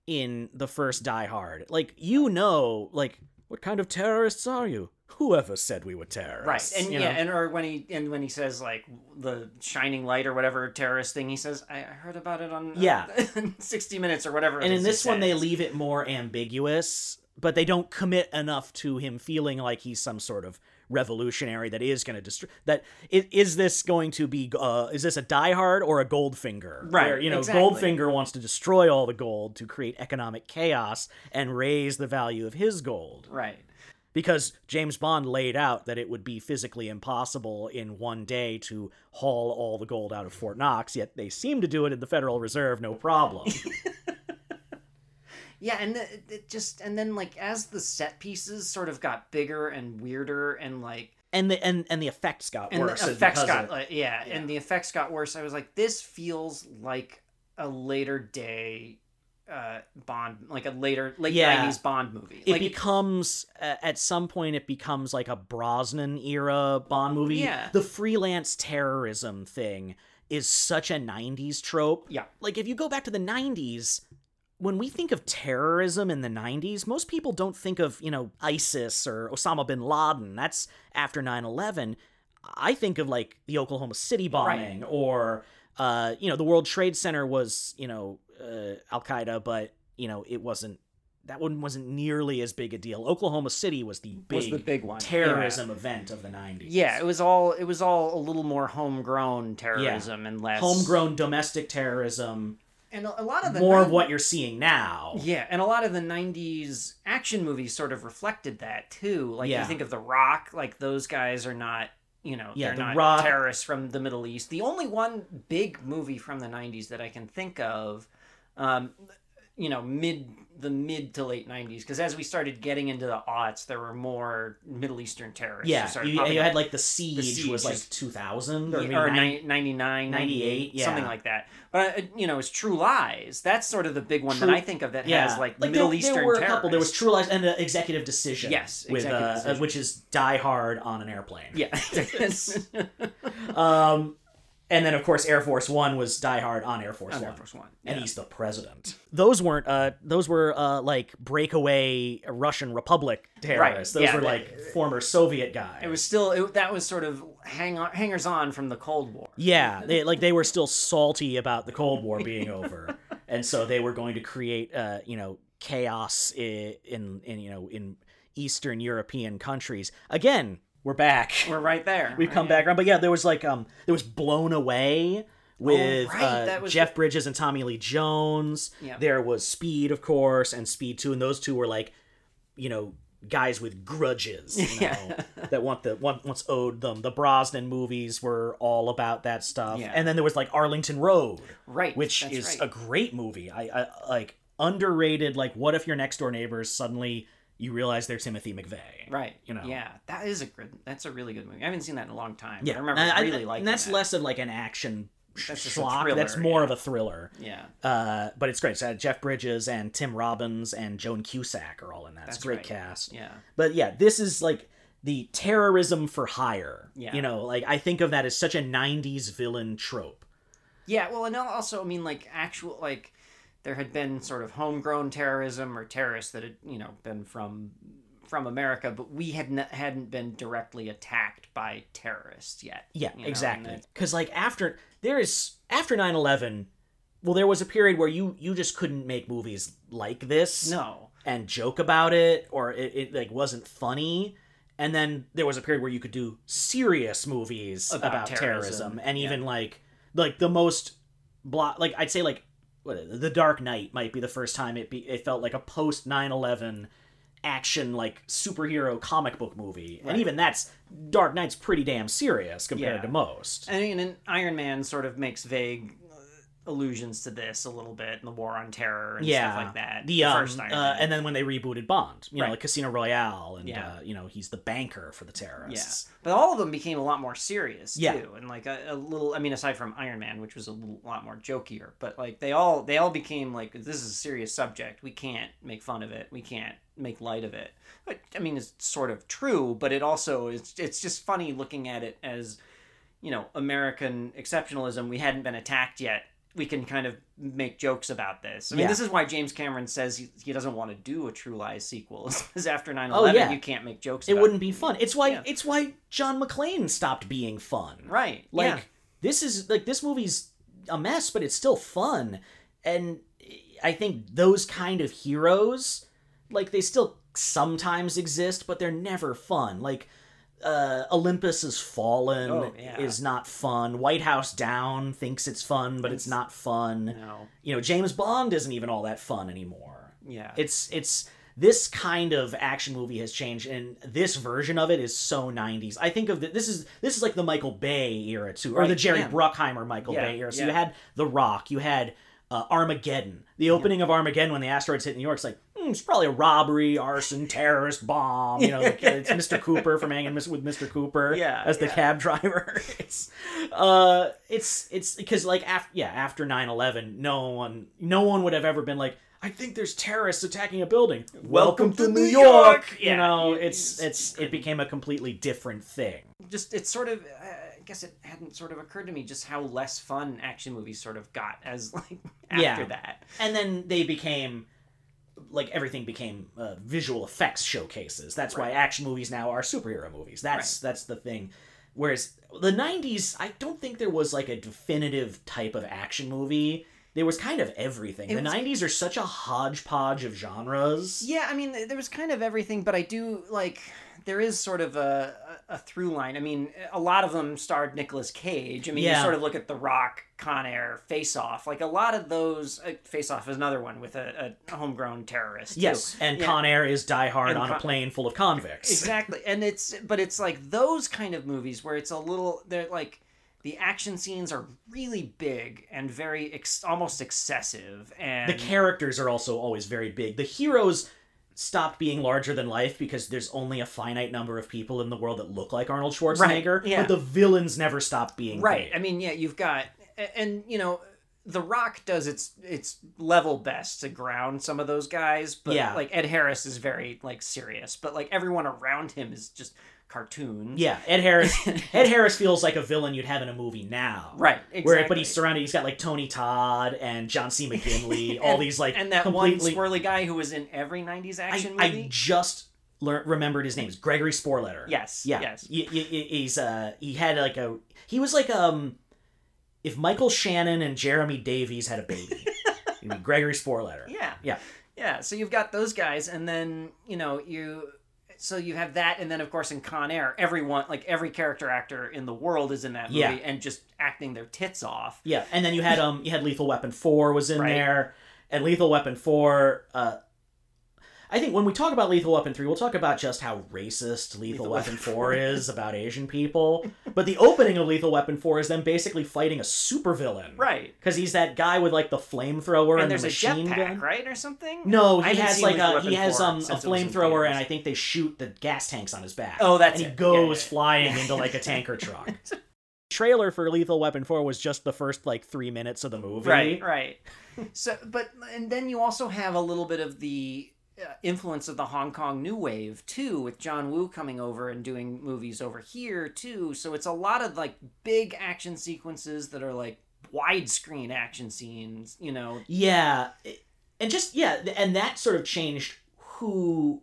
in the first Die Hard. Like you know, like what kind of terrorists are you? Whoever said we were terrorists Right, and you yeah, know? and or when he and when he says like the shining light or whatever terrorist thing, he says, "I, I heard about it on uh, Yeah. sixty minutes or whatever." and in this one they leave it more ambiguous, but they don't commit enough to him feeling like he's some sort of revolutionary that is going to destroy. That is, is this going to be? Uh, is this a Die Hard or a Goldfinger? Right, Where, you know, exactly. Goldfinger wants to destroy all the gold to create economic chaos and raise the value of his gold. right. Because James Bond laid out that it would be physically impossible in one day to haul all the gold out of Fort Knox, yet they seem to do it in the Federal Reserve no problem. Yeah, and it, just and then like as the set pieces sort of got bigger and weirder and like and the and, and the effects got and worse. the effects got like, yeah, and the effects got worse. I was like, this feels like a later day uh Bond, like a later late Yeah. nineties Bond movie. it like becomes uh, at some point it becomes like a Brosnan era Bond movie. Yeah. The freelance terrorism thing is such a 90s trope. Yeah. Like if you go back to the 90s, when we think of terrorism in the 90s, most people don't think of, you know, ISIS or Osama bin Laden. That's after 9/11. I think of like the Oklahoma City bombing or uh, you know, the World Trade Center was, you know, uh, Al Qaeda, but you know, it wasn't that one wasn't nearly as big a deal. Oklahoma City was the big, Was the big one, terrorism event of the 90s. yeah, it was all it was all a little more homegrown terrorism and less Homegrown domestic terrorism, and a a lot of the more of what you're seeing now. Yeah, and a lot of the '90s action movies sort of reflected that too. Like Yeah. you think of The Rock, like those guys are not, you know, Yeah, they're The not Rock- terrorists from the Middle East. The only one big movie from the '90s that I can think of, um, you know, mid the mid to late '90s, because as we started getting into the aughts, there were more Middle Eastern terrorists. Yeah, you, you up. had like the siege, Siege was like 2000 or, Yeah, or 90 99, 98, 98, something like that. But uh, you know, it's True Lies. That's sort of the big one True- that I think of that yeah, has like, there- Middle there, Eastern were a couple. There was. True Lies and uh, Executive Decision. Yes, with Executive uh, Decision. which is Die Hard on an airplane. Yeah. Um, And then of course Air Force One was Die Hard on Air Force On One. Air Force One, And he's the president. Those weren't uh those were uh like breakaway Russian Republic terrorists. Those yeah, were they- like former Soviet guys. It was still it, that was sort of hang on, hangers on from the Cold War. Yeah, they like they were still salty about the Cold War being over, and so they were going to create, uh, you know, chaos in, in in you know in Eastern European countries. Again, we're back. We're right there. We've come back around, but yeah, there was like um, there was Blown Away with right, uh, was Jeff Bridges and Tommy Lee Jones. Yeah. There was Speed, of course, and Speed Two, and those two were like, you know, guys with grudges, you know, that want the want once owed them. The Brosnan movies were all about that stuff, Yeah. and then there was like Arlington Road, Right, which that's is right. a great movie. I, I like underrated. Like, what if your next door neighbors suddenly you realize they're Timothy McVeigh, Right. You know, Yeah, that is a good. That's a really good movie. I haven't seen that in a long time. yeah. I remember I- really and that's that. less of like an action That's schlock. thriller, that's more yeah. of a thriller. Yeah. Uh, but it's great. So Jeff Bridges and Tim Robbins and Joan Cusack are all in that. it's a That's great right. cast. Yeah. But yeah, this is like the terrorism for hire. Yeah. You know, like I think of that as such a '90s villain trope. Yeah, well, and also, I mean, like actual, like there had been sort of homegrown terrorism or terrorists that had, you know, been from from America, but we had n- hadn't been directly attacked by terrorists yet. Yeah, you know, exactly. Because like after there is after 9/11, well, there was a period where you you just couldn't make movies like this. No. and joke about it or it, it like wasn't funny and then there was a period where you could do serious movies About about, terrorism, terrorism, and yeah. even like like the most blo- like i'd say like what the dark knight might be the first time it be it felt like a post 9-11 action like superhero comic book movie. And even that's dark knight's pretty damn serious compared Yeah. to most. I mean, and Iron Man sort of makes vague allusions to this a little bit in the War on Terror and yeah, stuff like that. The, um, first Iron uh, Man. and then when they rebooted Bond, you know, Right. like Casino Royale, and Yeah. uh, you know, he's the banker for the terrorists. Yeah, but all of them became a lot more serious Yeah. too, and like a, a little. I mean, aside from Iron Man, which was a little, lot more jokier, but like they all they all became like this is a serious subject. We can't make fun of it. We can't make light of it. But I mean, it's sort of true, but it also is. It's just funny looking at it as, you know, American exceptionalism. We hadn't been attacked yet. We can kind of make jokes about this. I mean, Yeah. this is why James Cameron says he, he doesn't want to do a True Lies sequel. Because after 9 Oh, 11, yeah. you can't make jokes it wouldn't be fun. It's why Yeah. it's why John McClane stopped being fun. Right. Like yeah. this is like this movie's a mess, but it's still fun. And I think those kind of heroes, like they still sometimes exist, but they're never fun. Like uh, Olympus has fallen Oh, yeah. is not fun. White House Down thinks it's fun, but it's, not fun. No. You know, James Bond isn't even all that fun anymore. Yeah. It's it's this kind of action movie has changed and this version of it is so 90s. I think of the, this is this is like the Michael Bay era too or the Jerry yeah. Bruckheimer Michael Yeah, Bay era. So yeah. you had The Rock, you had uh, Armageddon. The opening of Armageddon when the asteroids hit New York, it's like hmm, it's probably a robbery, arson, terrorist bomb. You know, like, it's Mr. Cooper from Hanging with Mr. Cooper Yeah, as the yeah. cab driver. it's uh, it's it's because like after yeah after 9-11, no one no one would have ever been like. I think there's terrorists attacking a building. Welcome, to, New York. You Yeah, know, it's it's it became a completely different thing. just it's sort of uh, I guess it hadn't sort of occurred to me just how less fun action movies sort of got as like after Yeah. that. and then they became like everything became uh, visual effects showcases. That's why action movies now are superhero movies. That's that's the thing. Whereas the 90s i don't think there was like a definitive type of action movie. There was kind of everything. It the was- 90s are such a hodgepodge of genres. Yeah, I mean there was kind of everything, but I do like there is sort of a a through line. I mean, a lot of them starred Nicolas Cage. I mean, you sort of look at The Rock, Con Air, Face Off. Like a lot of those. Uh, Face Off is another one with a, a homegrown terrorist. too. yes and Yeah. con air is die hard And on a plane full of convicts exactly and it's but it's like those kind of movies where it's a little they're like the action scenes are really big and very ex- almost excessive and the characters are also always very big. The heroes stopped being larger than life because there's only a finite number of people in the world that look like Arnold Schwarzenegger. yeah. But the villains never stop being right big. i mean yeah you've got and you know the rock does its its level best to ground some of those guys but Yeah. like ed harris is very like serious but like everyone around him is just cartoons. Yeah, Ed Harris. Ed Harris feels like a villain you'd have in a movie now. Right, Where, but he's surrounded. He's got like Tony Todd and John C. McGinley. all these like and that completely. one swirly guy who was in every '90s action I, movie. I just remembered his name. It's Gregory Sporleder. Yes, Yeah. yes. Y- y- he's uh he had like a he was like um if Michael Shannon and Jeremy Davies had a baby, Gregory Sporleder. yeah, Yeah. yeah. So you've got those guys, and then you know you. So you have that, and then of course in Con Air, everyone like every character actor in the world is in that movie Yeah. and just acting their tits off. Yeah, and then you had um you had Lethal Weapon four was in Right. there, and Lethal Weapon four. Uh, I think when we talk about Lethal Weapon three, we'll talk about just how racist Lethal, Lethal Weapon Weapon four is about Asian people. But the opening of Lethal Weapon four is them basically fighting a supervillain, Right. Because he's that guy with like the flamethrower and, And there's the a machine jetpack, gun. right, or something? No, he has like Lethal a Weapon he has um a since it was in flamethrower, and. I think they shoot the gas tanks on his back. Oh, that's and he it. Yeah, goes yeah, yeah. flying into like a tanker truck. Trailer for Lethal Weapon Four was just the first like three minutes of the movie. Right, right. So, but and then you also have a little bit of the influence of the Hong Kong New Wave too, with John Woo coming over and doing movies over here too. So it's a lot of like big action sequences that are like widescreen action scenes. You know, Yeah, and just yeah, and that sort of changed who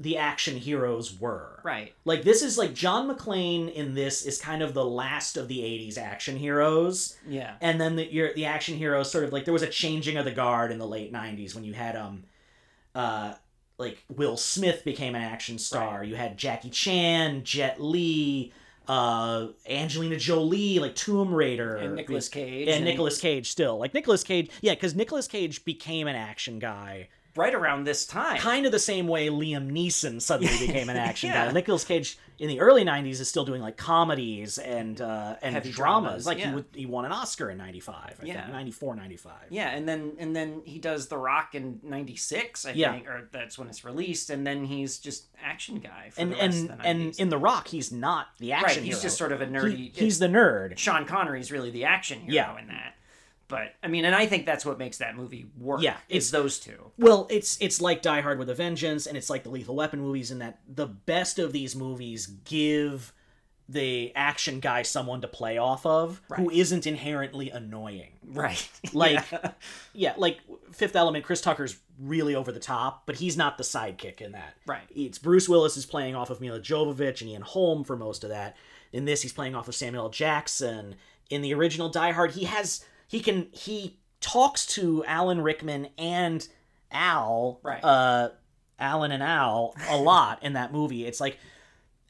the action heroes were. right? Like this is like John McClane in this is kind of the last of the '80s action heroes. Yeah, and then the your the action heroes sort of like there was a changing of the guard in the late 90s when you had um uh like Will Smith became an action star. You had Jackie Chan, Jet Li, uh Angelina Jolie, like Tomb Raider and Nicolas Cage, and Nicolas Cage still. Like Nicolas Cage, yeah, cuz Nicolas Cage became an action guy right around this time. kind of the same way Liam Neeson suddenly became an action Yeah. guy. Nicolas Cage in the early '90s is still doing like comedies and uh, and Heavy dramas. dramas, Like he would, he won an Oscar in '95, I Yeah. think, '94, '95. Yeah, and then and then he does The Rock in '96, I Yeah. think, or that's when it's released, and then he's just action guy for And the rest and of the and in The Rock, he's not the action right, he's hero. just sort of a He- nerdy. he's the nerd. Sean Connery's really the action hero Yeah. in that. But I mean, and I think that's what makes that movie work. Yeah, it's, those two. Well, it's it's like Die Hard with a Vengeance, and it's like the Lethal Weapon movies in that the best of these movies give the action guy someone to play off of who Right. isn't inherently annoying. Right. Like, Yeah. yeah, like Fifth Element, Chris Tucker's really over the top, but he's not the sidekick in that. Right. It's Bruce Willis is playing off of Milla Jovovich and Ian Holm for most of that. In this, he's playing off of Samuel Jackson. In the original Die Hard, he has he can he talks to Alan Rickman and Al, Right. uh, Alan and Al a lot in that movie. It's like,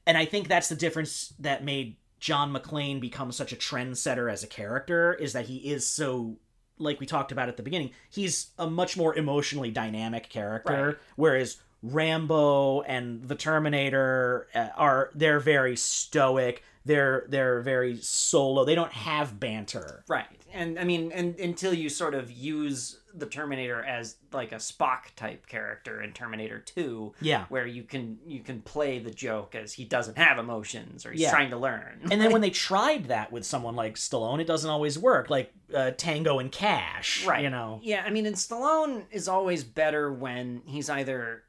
and I think that's the difference that made John McClane become such a trendsetter as a character is that he is so like we talked about at the beginning, he's a much more emotionally dynamic character, Right. whereas Rambo and the Terminator uh, are they're very stoic. They're they're very solo. They don't have banter. right. And I mean, and until you sort of use the Terminator as like a Spock type character in Terminator Two, Yeah. where you can you can play the joke as he doesn't have emotions or he's Yeah. trying to learn. And then when they tried that with someone like Stallone, it doesn't always work. Like uh, Tango and Cash, right You know, yeah i mean and stallone is always better when he's either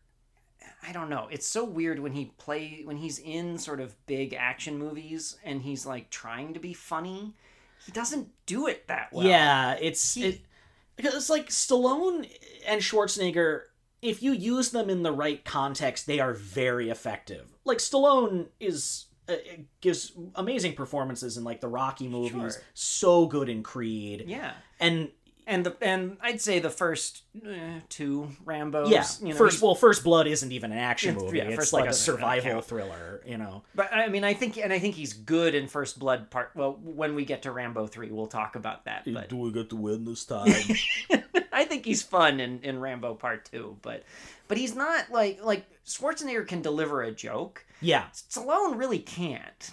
i don't know it's so weird when he play when he's in sort of big action movies and he's like trying to be funny he doesn't do it that well yeah, it's He- it because it's like Stallone and Schwarzenegger. If you use them in the right context, they are very effective. Like Stallone is uh, gives amazing performances in like the Rocky movies, Sure. so good in Creed, yeah and and the and i'd say the first uh, two rambos yeah, you know, first well, First Blood isn't even an action movie; yeah, it's First like Blood a survival thriller, you know. but i mean i think and i think he's good in first blood part well when we get to rambo 3 we'll talk about that but we get to win this time? I think he's fun in, in Rambo Part Two, but but he's not like like Schwarzenegger can deliver a joke. yeah, Stallone really can't.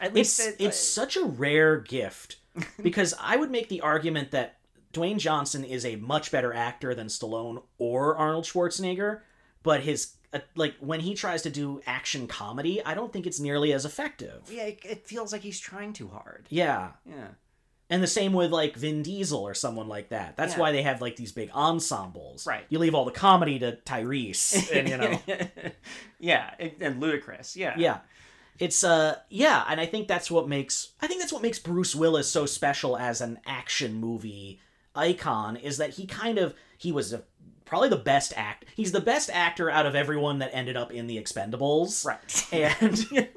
At it's least it- it's such a rare gift because I would make the argument that Dwayne Johnson is a much better actor than Stallone or Arnold Schwarzenegger, but his uh, like when he tries to do action comedy, I don't think it's nearly as effective. yeah, it, it feels like he's trying too hard. Yeah. Yeah, And the same with like Vin Diesel or someone like that. That's Yeah. why they have like these big ensembles. Right. You leave all the comedy to Tyrese and you know yeah, and, and Ludacris. Yeah, Yeah. it's uh yeah and i think that's what makes i think that's what makes bruce willis so special as an action movie icon is that he kind of he was a, probably the best act he's the best actor out of everyone that ended up in the expendables Right. and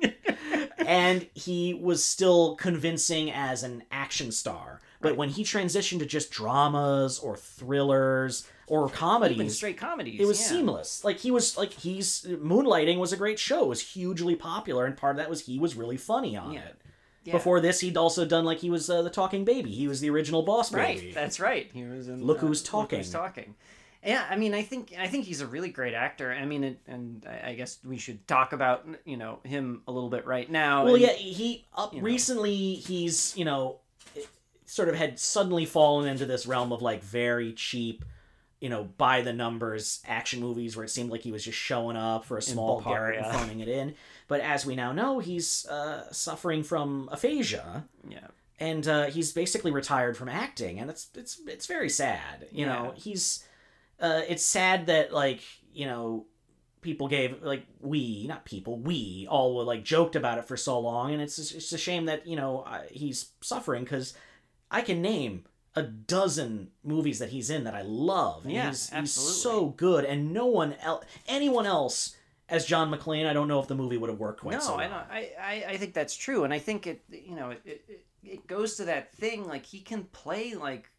and he was still convincing as an action star but when he transitioned to just dramas or thrillers or comedies Even straight comedies. it was yeah. seamless. Like he was like he's Moonlighting was a great show. It was hugely popular, and part of that was he was really funny on Yeah. it. Yeah. Before this, he'd also done like he was uh, the talking baby. He was the original boss Right. baby. That's right. He was in. Look uh, Who's Talking. Look who's talking. Yeah, I mean, I think I think he's a really great actor. I mean, it, and I I guess we should talk about you know him a little bit right now. well, and- yeah, he up you know. recently he's you know sort of had suddenly fallen into this realm of like very cheap. You know, by the numbers action movies where it seemed like he was just showing up for a small part and phoning it in. But as we now know, he's uh, suffering from aphasia. yeah. and uh, he's basically retired from acting, and it's it's it's very sad. You know, he's uh, it's sad that like you know people gave like we not people we all were like joked about it for so long, and it's it's a shame that you know he's suffering because I can name a dozen movies that he's in that I love. and Yeah, he's, he's absolutely. so good, and no one else, anyone else. As John McClane, I don't know if the movie would have worked quite no, so I well. don't. I, I I think that's true, and I think it you know it, it it goes to that thing like he can play like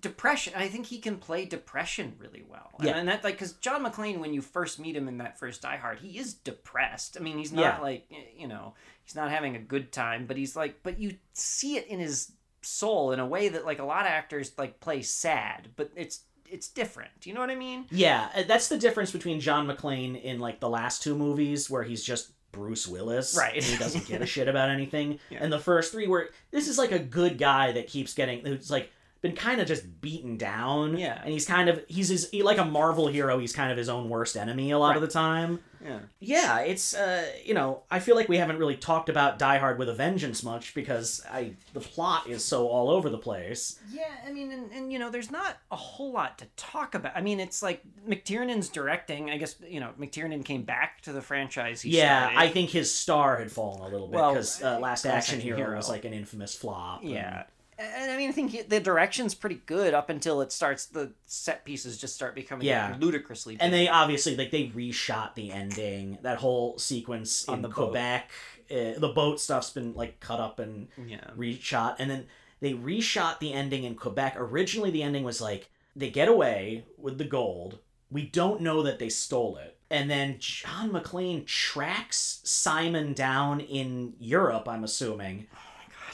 depression. I think he can play depression really well. Yeah. and that like because John McClane, when you first meet him in that first Die Hard, he is depressed. I mean, he's not Yeah. like you know he's not having a good time, but he's like, but you see it in his soul in a way that like a lot of actors like play sad, but it's it's different. Do you know what I mean? Yeah, uh, that's the difference between John McClane in like the last two movies where he's just Bruce Willis, Right. and he doesn't give a shit about anything, Yeah. and the first three where this is like a good guy that keeps getting who's like been kind of just beaten down, Yeah. and he's kind of he's his he, like a Marvel hero. He's kind of his own worst enemy a lot of the time. Yeah. Yeah, it's uh, you know, I feel like we haven't really talked about Die Hard with a Vengeance much because I the plot is so all over the place. Yeah, I mean, and, and you know, there's not a whole lot to talk about. I mean, it's like McTiernan's directing. I guess you know McTiernan came back to the franchise. He yeah, started. I think his star had fallen a little bit Well, because uh, Last Action Hero, Hero. was like an infamous flop. Yeah, and I mean, I think the direction's pretty good up until it starts. The set pieces just start becoming Yeah. ludicrously. and they obviously like they reshot the ending. That whole sequence On in the. Quebec, uh, the boat stuff's been like cut up and yeah, reshot, and then they reshot the ending in Quebec. Originally, the ending was like they get away with the gold. We don't know that they stole it. And then John McClane tracks Simon down in Europe, I'm assuming.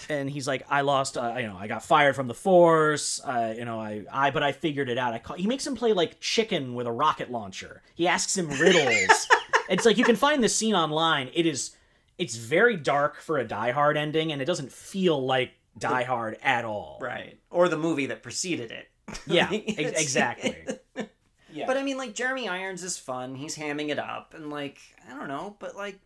And he's like, I lost, uh, you know, I got fired from the force, uh, you know, I, I, but I figured it out. I call, he makes him play like chicken with a rocket launcher. He asks him riddles. it's like you can find this scene online. It is, it's very dark for a Die Hard ending, and it doesn't feel like Die Hard at all. right. Or the movie that preceded it. Yeah, ex- exactly. Yeah. But I mean, like Jeremy Irons is fun. He's hamming it up, and like I don't know, but like,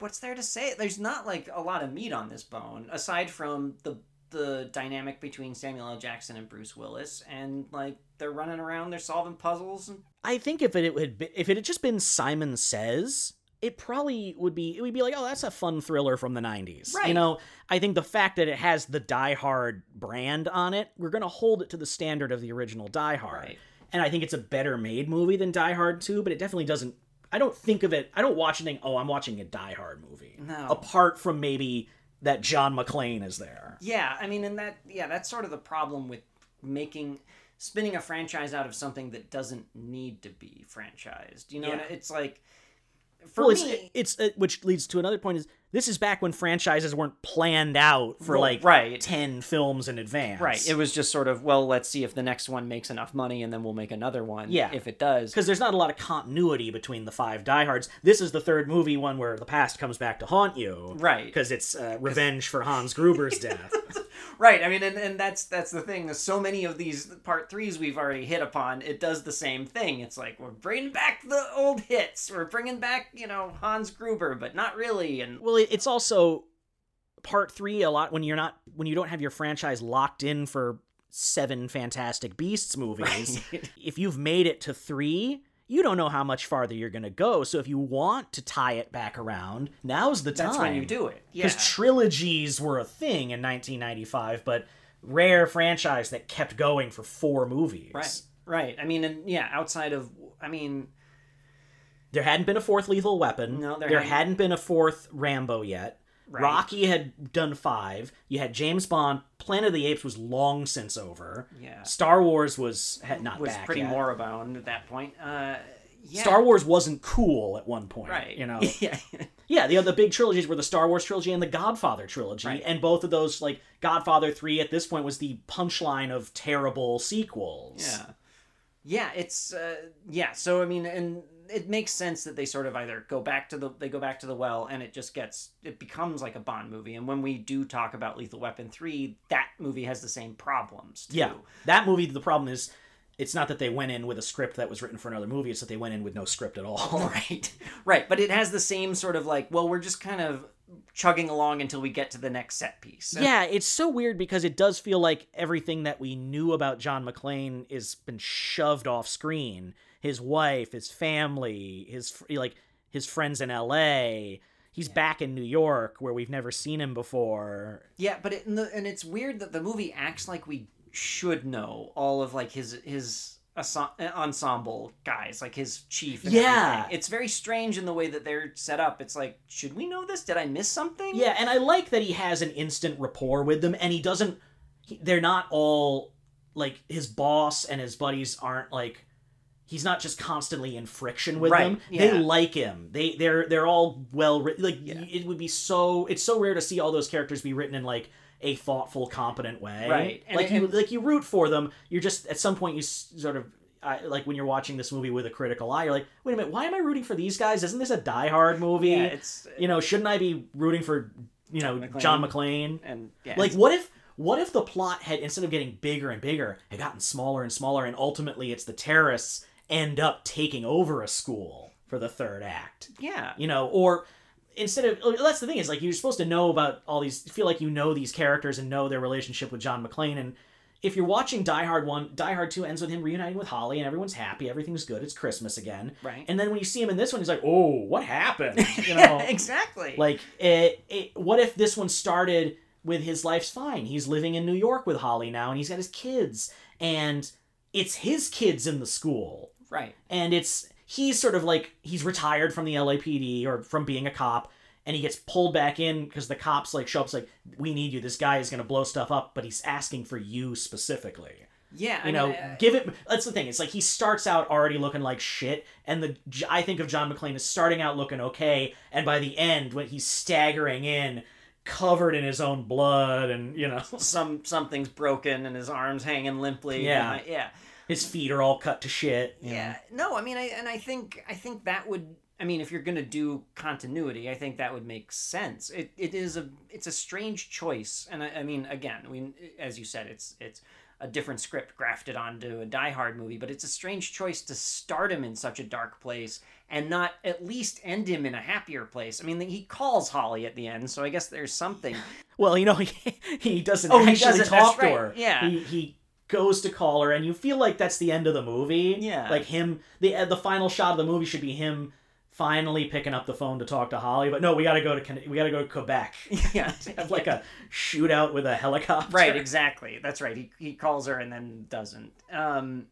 what's there to say? There's not like a lot of meat on this bone aside from the the dynamic between Samuel L. Jackson and Bruce Willis, and like they're running around, they're solving puzzles, and I think if it had been, if it had just been Simon Says, it probably would be it would be like, oh, that's a fun thriller from the '90s. You know, I think the fact that it has the Die Hard brand on it, we're gonna hold it to the standard of the original Die Hard. Right. And I think it's a better made movie than Die Hard 2, but it definitely doesn't. I don't think of it. I don't watch anything. oh, I'm watching a Die Hard movie. No. Apart from maybe that John McClane is there. yeah, I mean, and that yeah, that's sort of the problem with making spinning a franchise out of something that doesn't need to be franchised. You know, Yeah. it's like for well, me, it's uh, which leads to another point is this is back when franchises weren't planned out for Well, like right. 10 films in advance. Right. It was just sort of, well, let's see if the next one makes enough money and then we'll make another one. Yeah. If it does. because there's not a lot of continuity between the five diehards. This is the third movie, one where the past comes back to haunt you, Right. Because it's uh, revenge for Hans Gruber's death. Right. I mean, and, and that's that's the thing. So many of these part threes we've already hit upon, it does the same thing. It's like, we're bringing back the old hits. We're bringing back, you know, Hans Gruber, but not really. And well, it's also part three a lot when you're not when you don't have your franchise locked in for seven Fantastic Beasts movies. If you've made it to three. you don't know how much farther you're going to go. So if you want to tie it back around, now's the time. That's when you do it. Yeah. Because trilogies were a thing in 1995, but rare franchise that kept going for four movies. Right. Right. I mean, and yeah, outside of, I mean, There hadn't been a fourth Lethal Weapon. No, there there hadn't. hadn't been a fourth Rambo yet. Right. Rocky had done five. You had James Bond. Planet of the Apes was long since over. Yeah. Star Wars was had not was back pretty yet. moribund at that point. Uh, yeah. Star Wars wasn't cool at one point. Right. You know. yeah. Yeah, the other big trilogies were the Star Wars trilogy and the Godfather trilogy, Right. and both of those, like Godfather three, at this point was the punchline of terrible sequels. Yeah. Yeah, it's uh, yeah. So I mean, and it makes sense that they sort of either go back to the they go back to the well, and it just gets it becomes like a Bond movie. And when we do talk about Lethal Weapon three, that movie has the same problems. Too. yeah. That movie, the problem is, it's not that they went in with a script that was written for another movie; it's that they went in with no script at all. right, right. But it has the same sort of like, well, we're just kind of chugging along until we get to the next set piece. Yeah, it's so weird because it does feel like everything that we knew about John McClane is been shoved off screen. His wife, his family, his like his friends in L.A. He's back in New York where we've never seen him before. Yeah, but it, and, the, and it's weird that the movie acts like we should know all of like his his uh, ensemble guys, like his chief. And Yeah. everything. it's very strange in the way that they're set up. It's like, should we know this? Did I miss something? Yeah, and I like that he has an instant rapport with them, and he doesn't. He, they're not all like his boss and his buddies aren't like. He's not just constantly in friction with Right, them. yeah. They like him. They they're they're all well written. Like it would be so. It's so rare to see all those characters be written in like a thoughtful, competent way. Right, and- like you like you root for them. You're just at some point you sort of. I like when you're watching this movie with a critical eye, you're like, wait a minute, why am I rooting for these guys? Isn't this a Die Hard movie? Yeah, it's uh, you know, shouldn't I be rooting for you know McClane. John McClane? and yeah, Like, what if what if the plot had instead of getting bigger and bigger, had gotten smaller and smaller, and ultimately it's the terrorists end up taking over a school for the third act? yeah, You know, or instead of that's the thing is like you're supposed to know about all these feel like you know these characters and know their relationship with John McClane and if you're watching Die Hard 1, Die Hard 2 ends with him reuniting with Holly and everyone's happy, everything's good, it's Christmas again. Right. And then when you see him in this one, he's like, "Oh, what happened?" You know. exactly. Like, it, it, what if this one started with his life's fine? He's living in New York with Holly now, and he's got his kids, and it's his kids in the school, right, and it's he's sort of like he's retired from the LAPD or from being a cop, and he gets pulled back in because the cops like show up, like, "We need you. This guy is gonna blow stuff up," but he's asking for you specifically yeah. You know, mean, uh, give it. That's the thing. It's like he starts out already looking like shit, and the I think of John McClane as starting out looking okay, and by the end, when he's staggering in, covered in his own blood, and you know, some something's broken and his arms hanging limply. Yeah. I- yeah. His feet are all cut to shit. know. Yeah. No, I mean, I and I think I think that would. I mean, if you're gonna do continuity, I think that would make sense. It it is a it's a strange choice, and I, I mean, again, we as you said, it's it's a different script grafted onto a Die Hard movie, but it's a strange choice to start him in such a dark place and not at least end him in a happier place. I mean, he calls Holly at the end, so I guess there's something. Well, you know, he, he doesn't Oh, he doesn't, talk that's to right, her. yeah. he he goes to call her, and you feel like that's the end of the movie. Yeah. like him. the uh, The final shot of the movie should be him finally picking up the phone to talk to Holly. But no, we got to go to we got to go to Quebec. yeah, have like a shootout with a helicopter. right exactly that's right he, he calls her and then doesn't um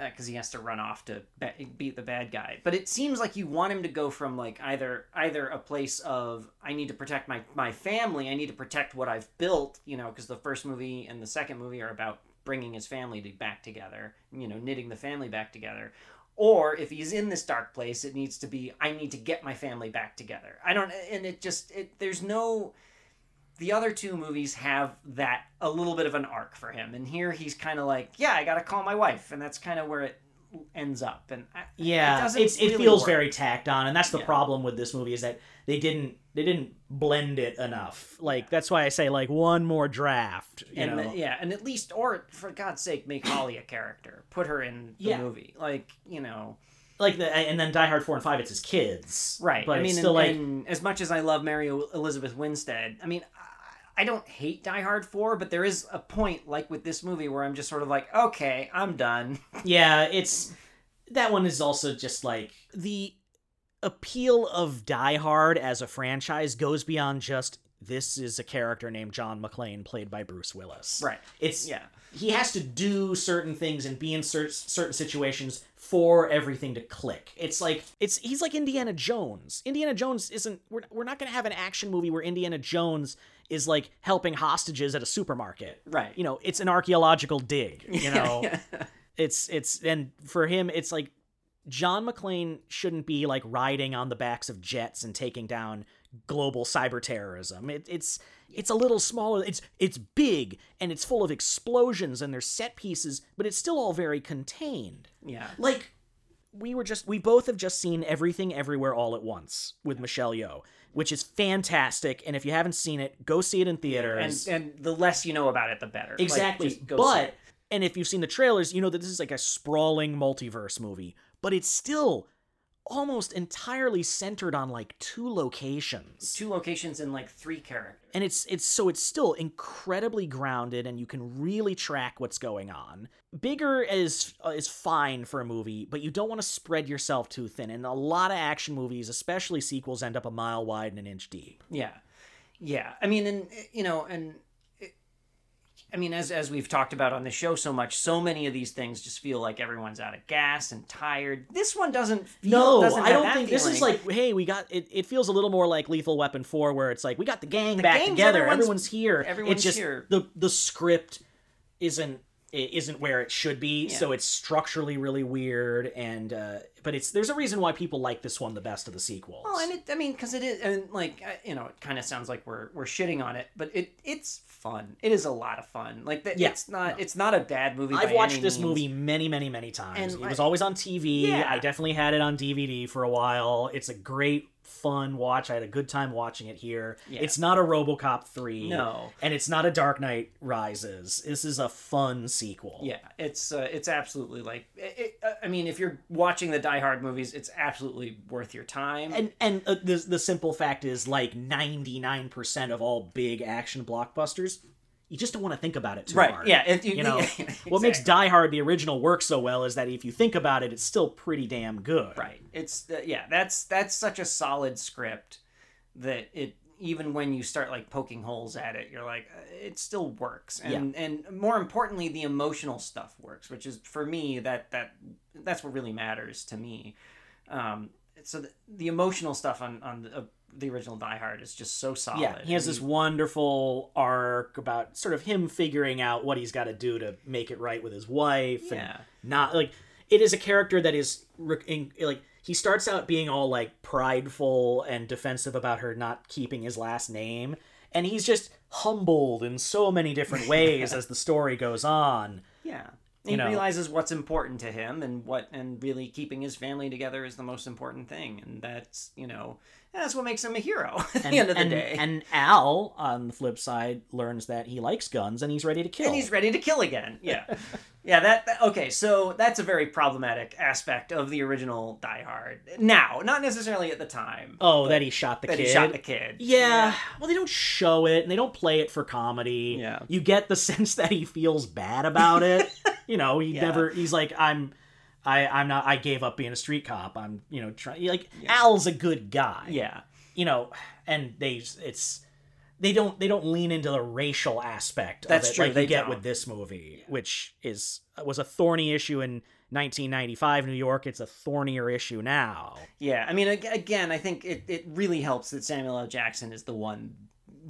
because he has to run off to ba- beat the bad guy but it seems like you want him to go from like either either a place of i need to protect my my family i need to protect what i've built you know because the first movie and the second movie are about bringing his family to back together you know knitting the family back together. Or if he's in this dark place it needs to be i need to get my family back together. I don't and it just it there's no the other two movies have that a little bit of an arc for him. And here he's kind of like yeah i gotta call my wife. And that's kind of where it ends up and I, Yeah, it, it really feels work. very tacked on, and that's the Yeah. problem with this movie is that they didn't they didn't blend it enough. Like that's why I say like one more draft. You and know, the- yeah and at least or for god's sake make holly a character put her in the Yeah. movie like you know like the and then Die Hard four and five, it's his kids, right But i mean still and, like and as much as i love mary elizabeth winstead i mean I- don't hate Die Hard 4, but there is a point, like with this movie, where I'm just sort of like, okay, I'm done. yeah, it's that one is also just like the appeal of Die Hard as a franchise goes beyond just this is a character named John McClane played by Bruce Willis. Right. It's Yeah. He has to do certain things and be in cer- certain situations for everything to click. It's like it's he's like Indiana Jones. Indiana Jones isn't we're, we're not going to have an action movie where Indiana Jones is like helping hostages at a supermarket. Right. You know, it's an archaeological dig, you know. it's it's and for him it's like John McClane shouldn't be like riding on the backs of jets and taking down global cyber terrorism. It, it's it's a little smaller. It's it's big and it's full of explosions and there's set pieces, but it's still all very contained. Yeah. Like we were just we both have just seen everything everywhere all at once with Michelle Yeoh, which is fantastic. And if you haven't seen it, go see it in And theaters. and the less you know about it, the better. Exactly. see but and if you've seen the trailers, you know that this is like a sprawling multiverse movie, but it's still almost entirely centered on like two locations. two locations and like three characters. And it's it's so it's still incredibly grounded and you can really track what's going on. Bigger is uh, is fine for a movie, but you don't want to spread yourself too thin. And a lot of action movies, especially sequels end up a mile wide and an inch deep. Yeah, yeah. I mean, and you know, and I mean, as as we've talked about on the show so much, so many of these things just feel like everyone's out of gas and tired. This one doesn't. Feel, No, doesn't I don't think this is like, hey, we got it. It feels a little more like Lethal Weapon Four, where it's like we got the gang back together. everyone's- Everyone's, here. everyone's it's just here. the the script isn't it isn't where it should be, so it's structurally really weird. And uh, but it's there's a reason why people like this one the best of the sequels. Well, and it, I mean, because it is, and like, uh, you know, it kind of sounds like we're we're shitting on it, but it it's fun. It is a lot of fun. Like, that, Yeah, it's not it's not a bad movie. I've watched this means. movie many, many, many times. And it was always on TV. Yeah. I definitely had it on DVD for a while. It's a great, fun watch. I had a good time watching it here. Yeah. It's not a RoboCop three. No. and it's not a Dark Knight Rises. This is a fun sequel. Yeah, it's uh, it's absolutely like it, it, uh, I mean, if you're watching the Die Hard movies, it's absolutely worth your time. And and uh, the the simple fact is like ninety nine percent of all big action blockbusters, you just don't want to think about it too right, hard. yeah, if you, You know, yeah, what makes. Die Hard the original work so well is that if you think about it, it's still pretty damn good. right. It's uh, yeah, that's that's such a solid script that it even when you start like poking holes at it, you're like uh, it still works. And and more importantly, the emotional stuff works, which is for me that that that's what really matters to me. Um, so the, the emotional stuff on on the, the original Die Hard is just so solid. Yeah, he has this wonderful arc about sort of him figuring out what he's got to do to make it right with his wife. Yeah. And not like it is a character that is like he starts out being all like prideful and defensive about her not keeping his last name, and he's just humbled in so many different ways as the story goes on. Yeah. You He know. realizes what's important to him and what and really keeping his family together is the most important thing. And that's, you know, that's what makes him a hero at And, the end of the and, day. and Al, on the flip side, learns that he likes guns and he's ready to kill. and he's ready to kill again. Yeah. yeah, that, that okay, so that's a very problematic aspect of the original Die Hard. Now, not necessarily at the time. oh, that he shot the that kid. he shot the kid. Yeah. Well, they don't show it and they don't play it for comedy. Yeah. You get the sense that he feels bad about it. You know, he Yeah. never he's like I'm I I'm not I gave up being a street cop. I'm, you know, trying like Al's a good guy. Yeah. You know, and they it's they don't they don't lean into the racial aspect That's of it true, like they get don't. with this movie, which is was a thorny issue in 1995 New York. It's a thornier issue now. Yeah, I mean, again, I think it, it really helps that Samuel L. Jackson is the one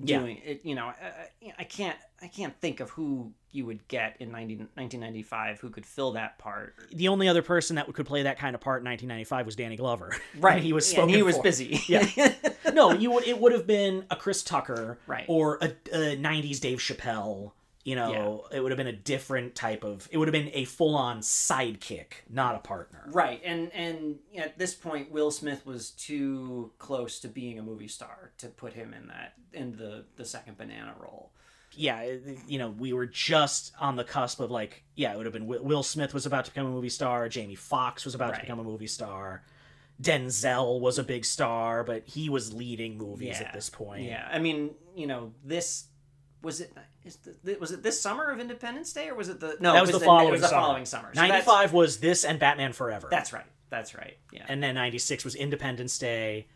Yeah. it. You know, I, I can't I can't think of who you would get in 90, 1995 who could fill that part. the only other person that could play that kind of part in 1995 was Danny Glover. Right, he was yeah, and spoken he was for. busy. Yeah. no, you would. It would have been a Chris Tucker, Right. or a, a '90s Dave Chappelle. You know, it would have been a different type of. It would have been a full-on sidekick, not a partner. right, and and at this point, Will Smith was too close to being a movie star to put him in that in the the second banana role. Yeah, you know, we were just on the cusp of like, yeah, it would have been Will Will Smith was about to become a movie star. Jamie Foxx was about Right. to become a movie star. Denzel was a big star, but he was leading movies Yeah. at this point. Yeah, I mean, you know, this was it is the, was it this summer of Independence Day or was it the no that it was, the following was the summer. following summer So that's- 95 was this and Batman Forever. that's right that's right yeah and then 96 was Independence Day.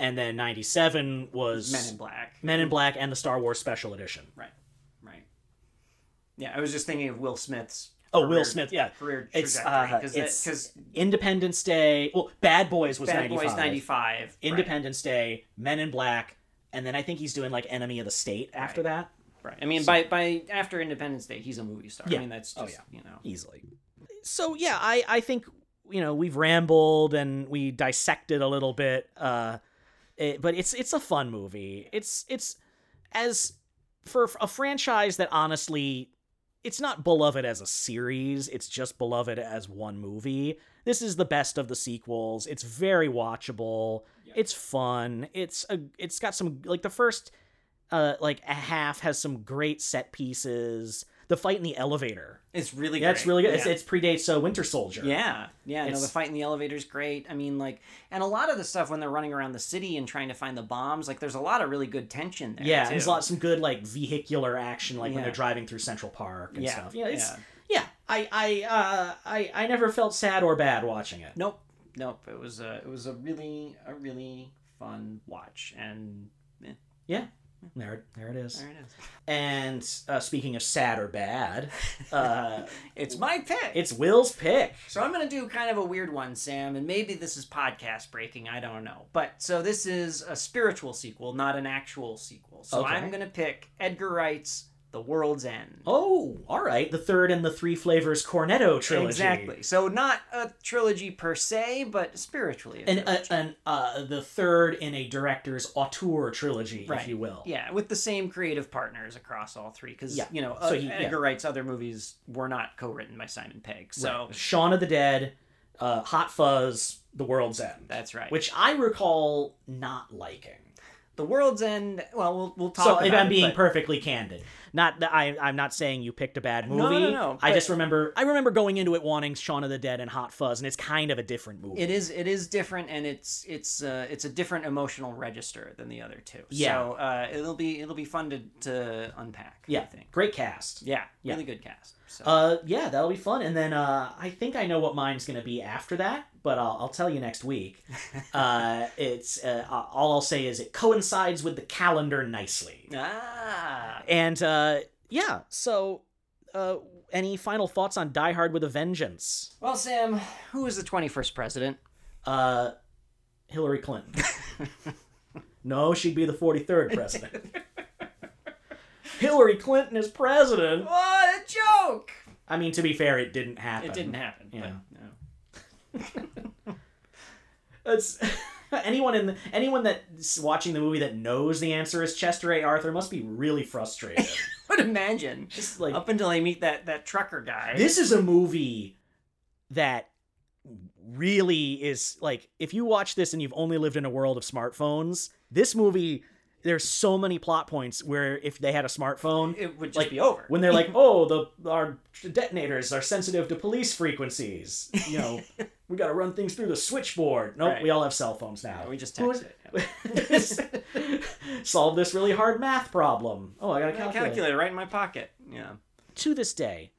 And then 97 was Men in Black Men in Black and the Star Wars Special Edition. right right yeah I was just thinking of Will Smith's Oh, Will career- Smith, yeah. career trajectory uh, because it's- because Independence Day. Well, Bad Boys was Bad 95. Boys ninety five Independence Day, Men in Black, and then I think he's doing like Enemy of the State after that. Right I mean by by after Independence Day he's a movie star Yeah. I mean that's Oh, just yeah. you know Easily. So yeah, I I think you know we've rambled and we dissected a little bit, uh, it, but it's it's a fun movie. It's it's as for a franchise that honestly it's not beloved as a series it's just beloved as one movie this is the best of the sequels it's very watchable it's fun it's a it's got some like the first uh like a half has some great set pieces the fight in the elevator it's really yeah it's great. really good it's, Yeah. it's predates so winter soldier Yeah, yeah. No, It's- the fight in the elevator is great. I mean, like, and a lot of the stuff when they're running around the city and trying to find the bombs, like, there's a lot of really good tension there. yeah too. there's a lot some good like vehicular action like when they're driving through central park and Yeah, stuff yeah it's yeah. yeah, i i uh i i never felt sad or bad watching it Nope, nope. It was a, it was a really, a really fun watch, and eh, yeah there, there it is there it is. And uh, speaking of sad or bad, uh, It's my pick. it's Will's pick. So I'm gonna do kind of a weird one, Sam, and maybe this is podcast breaking. I don't know, but so this is a spiritual sequel, not an actual sequel. So Okay. I'm gonna pick Edgar Wright's The World's End. Oh, all right. The third in the Three Flavors Cornetto trilogy. Exactly. So not a trilogy per se, but spiritually. A And, uh, and uh, the third in a director's auteur trilogy, Right. if you will. yeah, with the same creative partners across all three, because Yeah. you know So uh, he- yeah. Edgar Wright's other movies were not co-written by Simon Pegg. So Right. Shaun of the Dead, uh, Hot Fuzz, The World's End. that's right. Which I recall not liking. The World's End. Well, we'll we'll talk. So about if I'm it, being but- perfectly candid, not that I I'm not saying you picked a bad movie. No, no, no, I just remember I remember going into it wanting Shaun of the Dead and Hot Fuzz, and it's kind of a different movie. It is it is different and it's it's uh, it's a different emotional register than the other two. Yeah. So uh, it'll be it'll be fun to, to unpack. Yeah, I think. great cast. Yeah, Yeah. really good cast. So. Uh, yeah, that'll be fun. And then uh, I think I know what mine's gonna be after that, but I'll, I'll tell you next week. uh, it's uh, all I'll say is it coincides with the calendar nicely. ah. And uh, yeah, so uh, any final thoughts on Die Hard with a Vengeance? Well, Sam, who is the twenty first president? Uh, Hillary Clinton. no, she'd be the forty third president. Hillary Clinton is president. What a joke! I mean, to be fair, it didn't happen. It didn't happen. Yeah. But, It's anyone in the, anyone that's watching the movie that knows the answer is Chester A. Arthur must be really frustrated. Would imagine. Just like Up until they meet that that trucker guy. this is a movie that really is like if you watch this and you've only lived in a world of smartphones, this movie there's so many plot points where if they had a smartphone, it would just like be over. when they're like, "Oh, the our detonators are sensitive to police frequencies," you know, we got to run things through the switchboard. Nope, Right. we all have cell phones now. we just text it. Solve this really hard math problem. Oh, I got a calculator. Calculator right in my pocket. Yeah. To this day,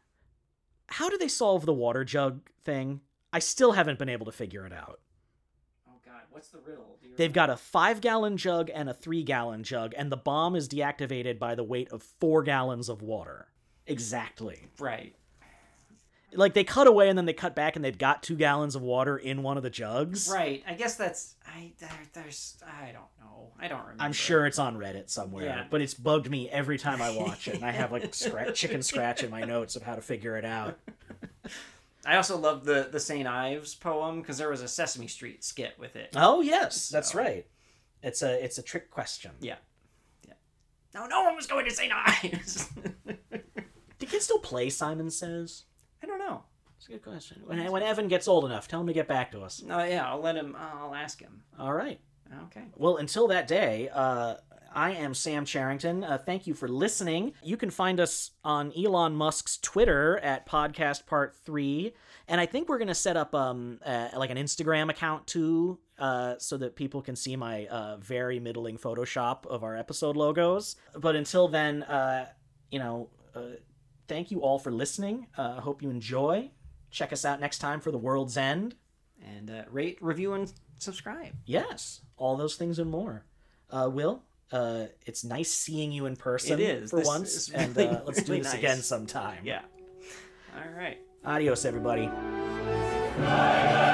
how do they solve the water jug thing? I still haven't been able to figure it out. God, what's the riddle? Do you They've got a five gallon jug and a three gallon jug, and the bomb is deactivated by the weight of four gallons of water. Exactly. right. Like they cut away and then they cut back and they've got two gallons of water in one of the jugs. Right. I guess that's I there, there's I don't know. I don't remember. I'm sure it's on Reddit somewhere, Yeah. but it's bugged me every time I watch it, and I have like scra- chicken scratch in my notes of how to figure it out. I also love the the St. Ives poem because there was a Sesame Street skit with it. Oh yes, that's right. It's a it's a trick question. Yeah. Yeah. No, no one was going to St. Ives. Do kids still play Simon Says? I don't know. It's a good question. When, when Evan gets old enough, tell him to get back to us. No, yeah, I'll let him. I'll ask him. All right. Okay. Well, until that day, uh, I am Sam Charrington. Uh, thank you for listening. You can find us on Elon Musk's Twitter at Podcast Part 3. And I think we're going to set up um uh, like an Instagram account too, uh, so that people can see my uh, very middling Photoshop of our episode logos. But until then, uh, you know, uh, thank you all for listening. Uh, I hope you enjoy. Check us out next time for The World's End. And uh, rate, review, and subscribe. Yes, all those things and more. Uh, Will, uh, it's nice seeing you in person It is. for This once, is and really, uh, let's do this nice. again sometime. Yeah. All right. Adios, everybody. Bye.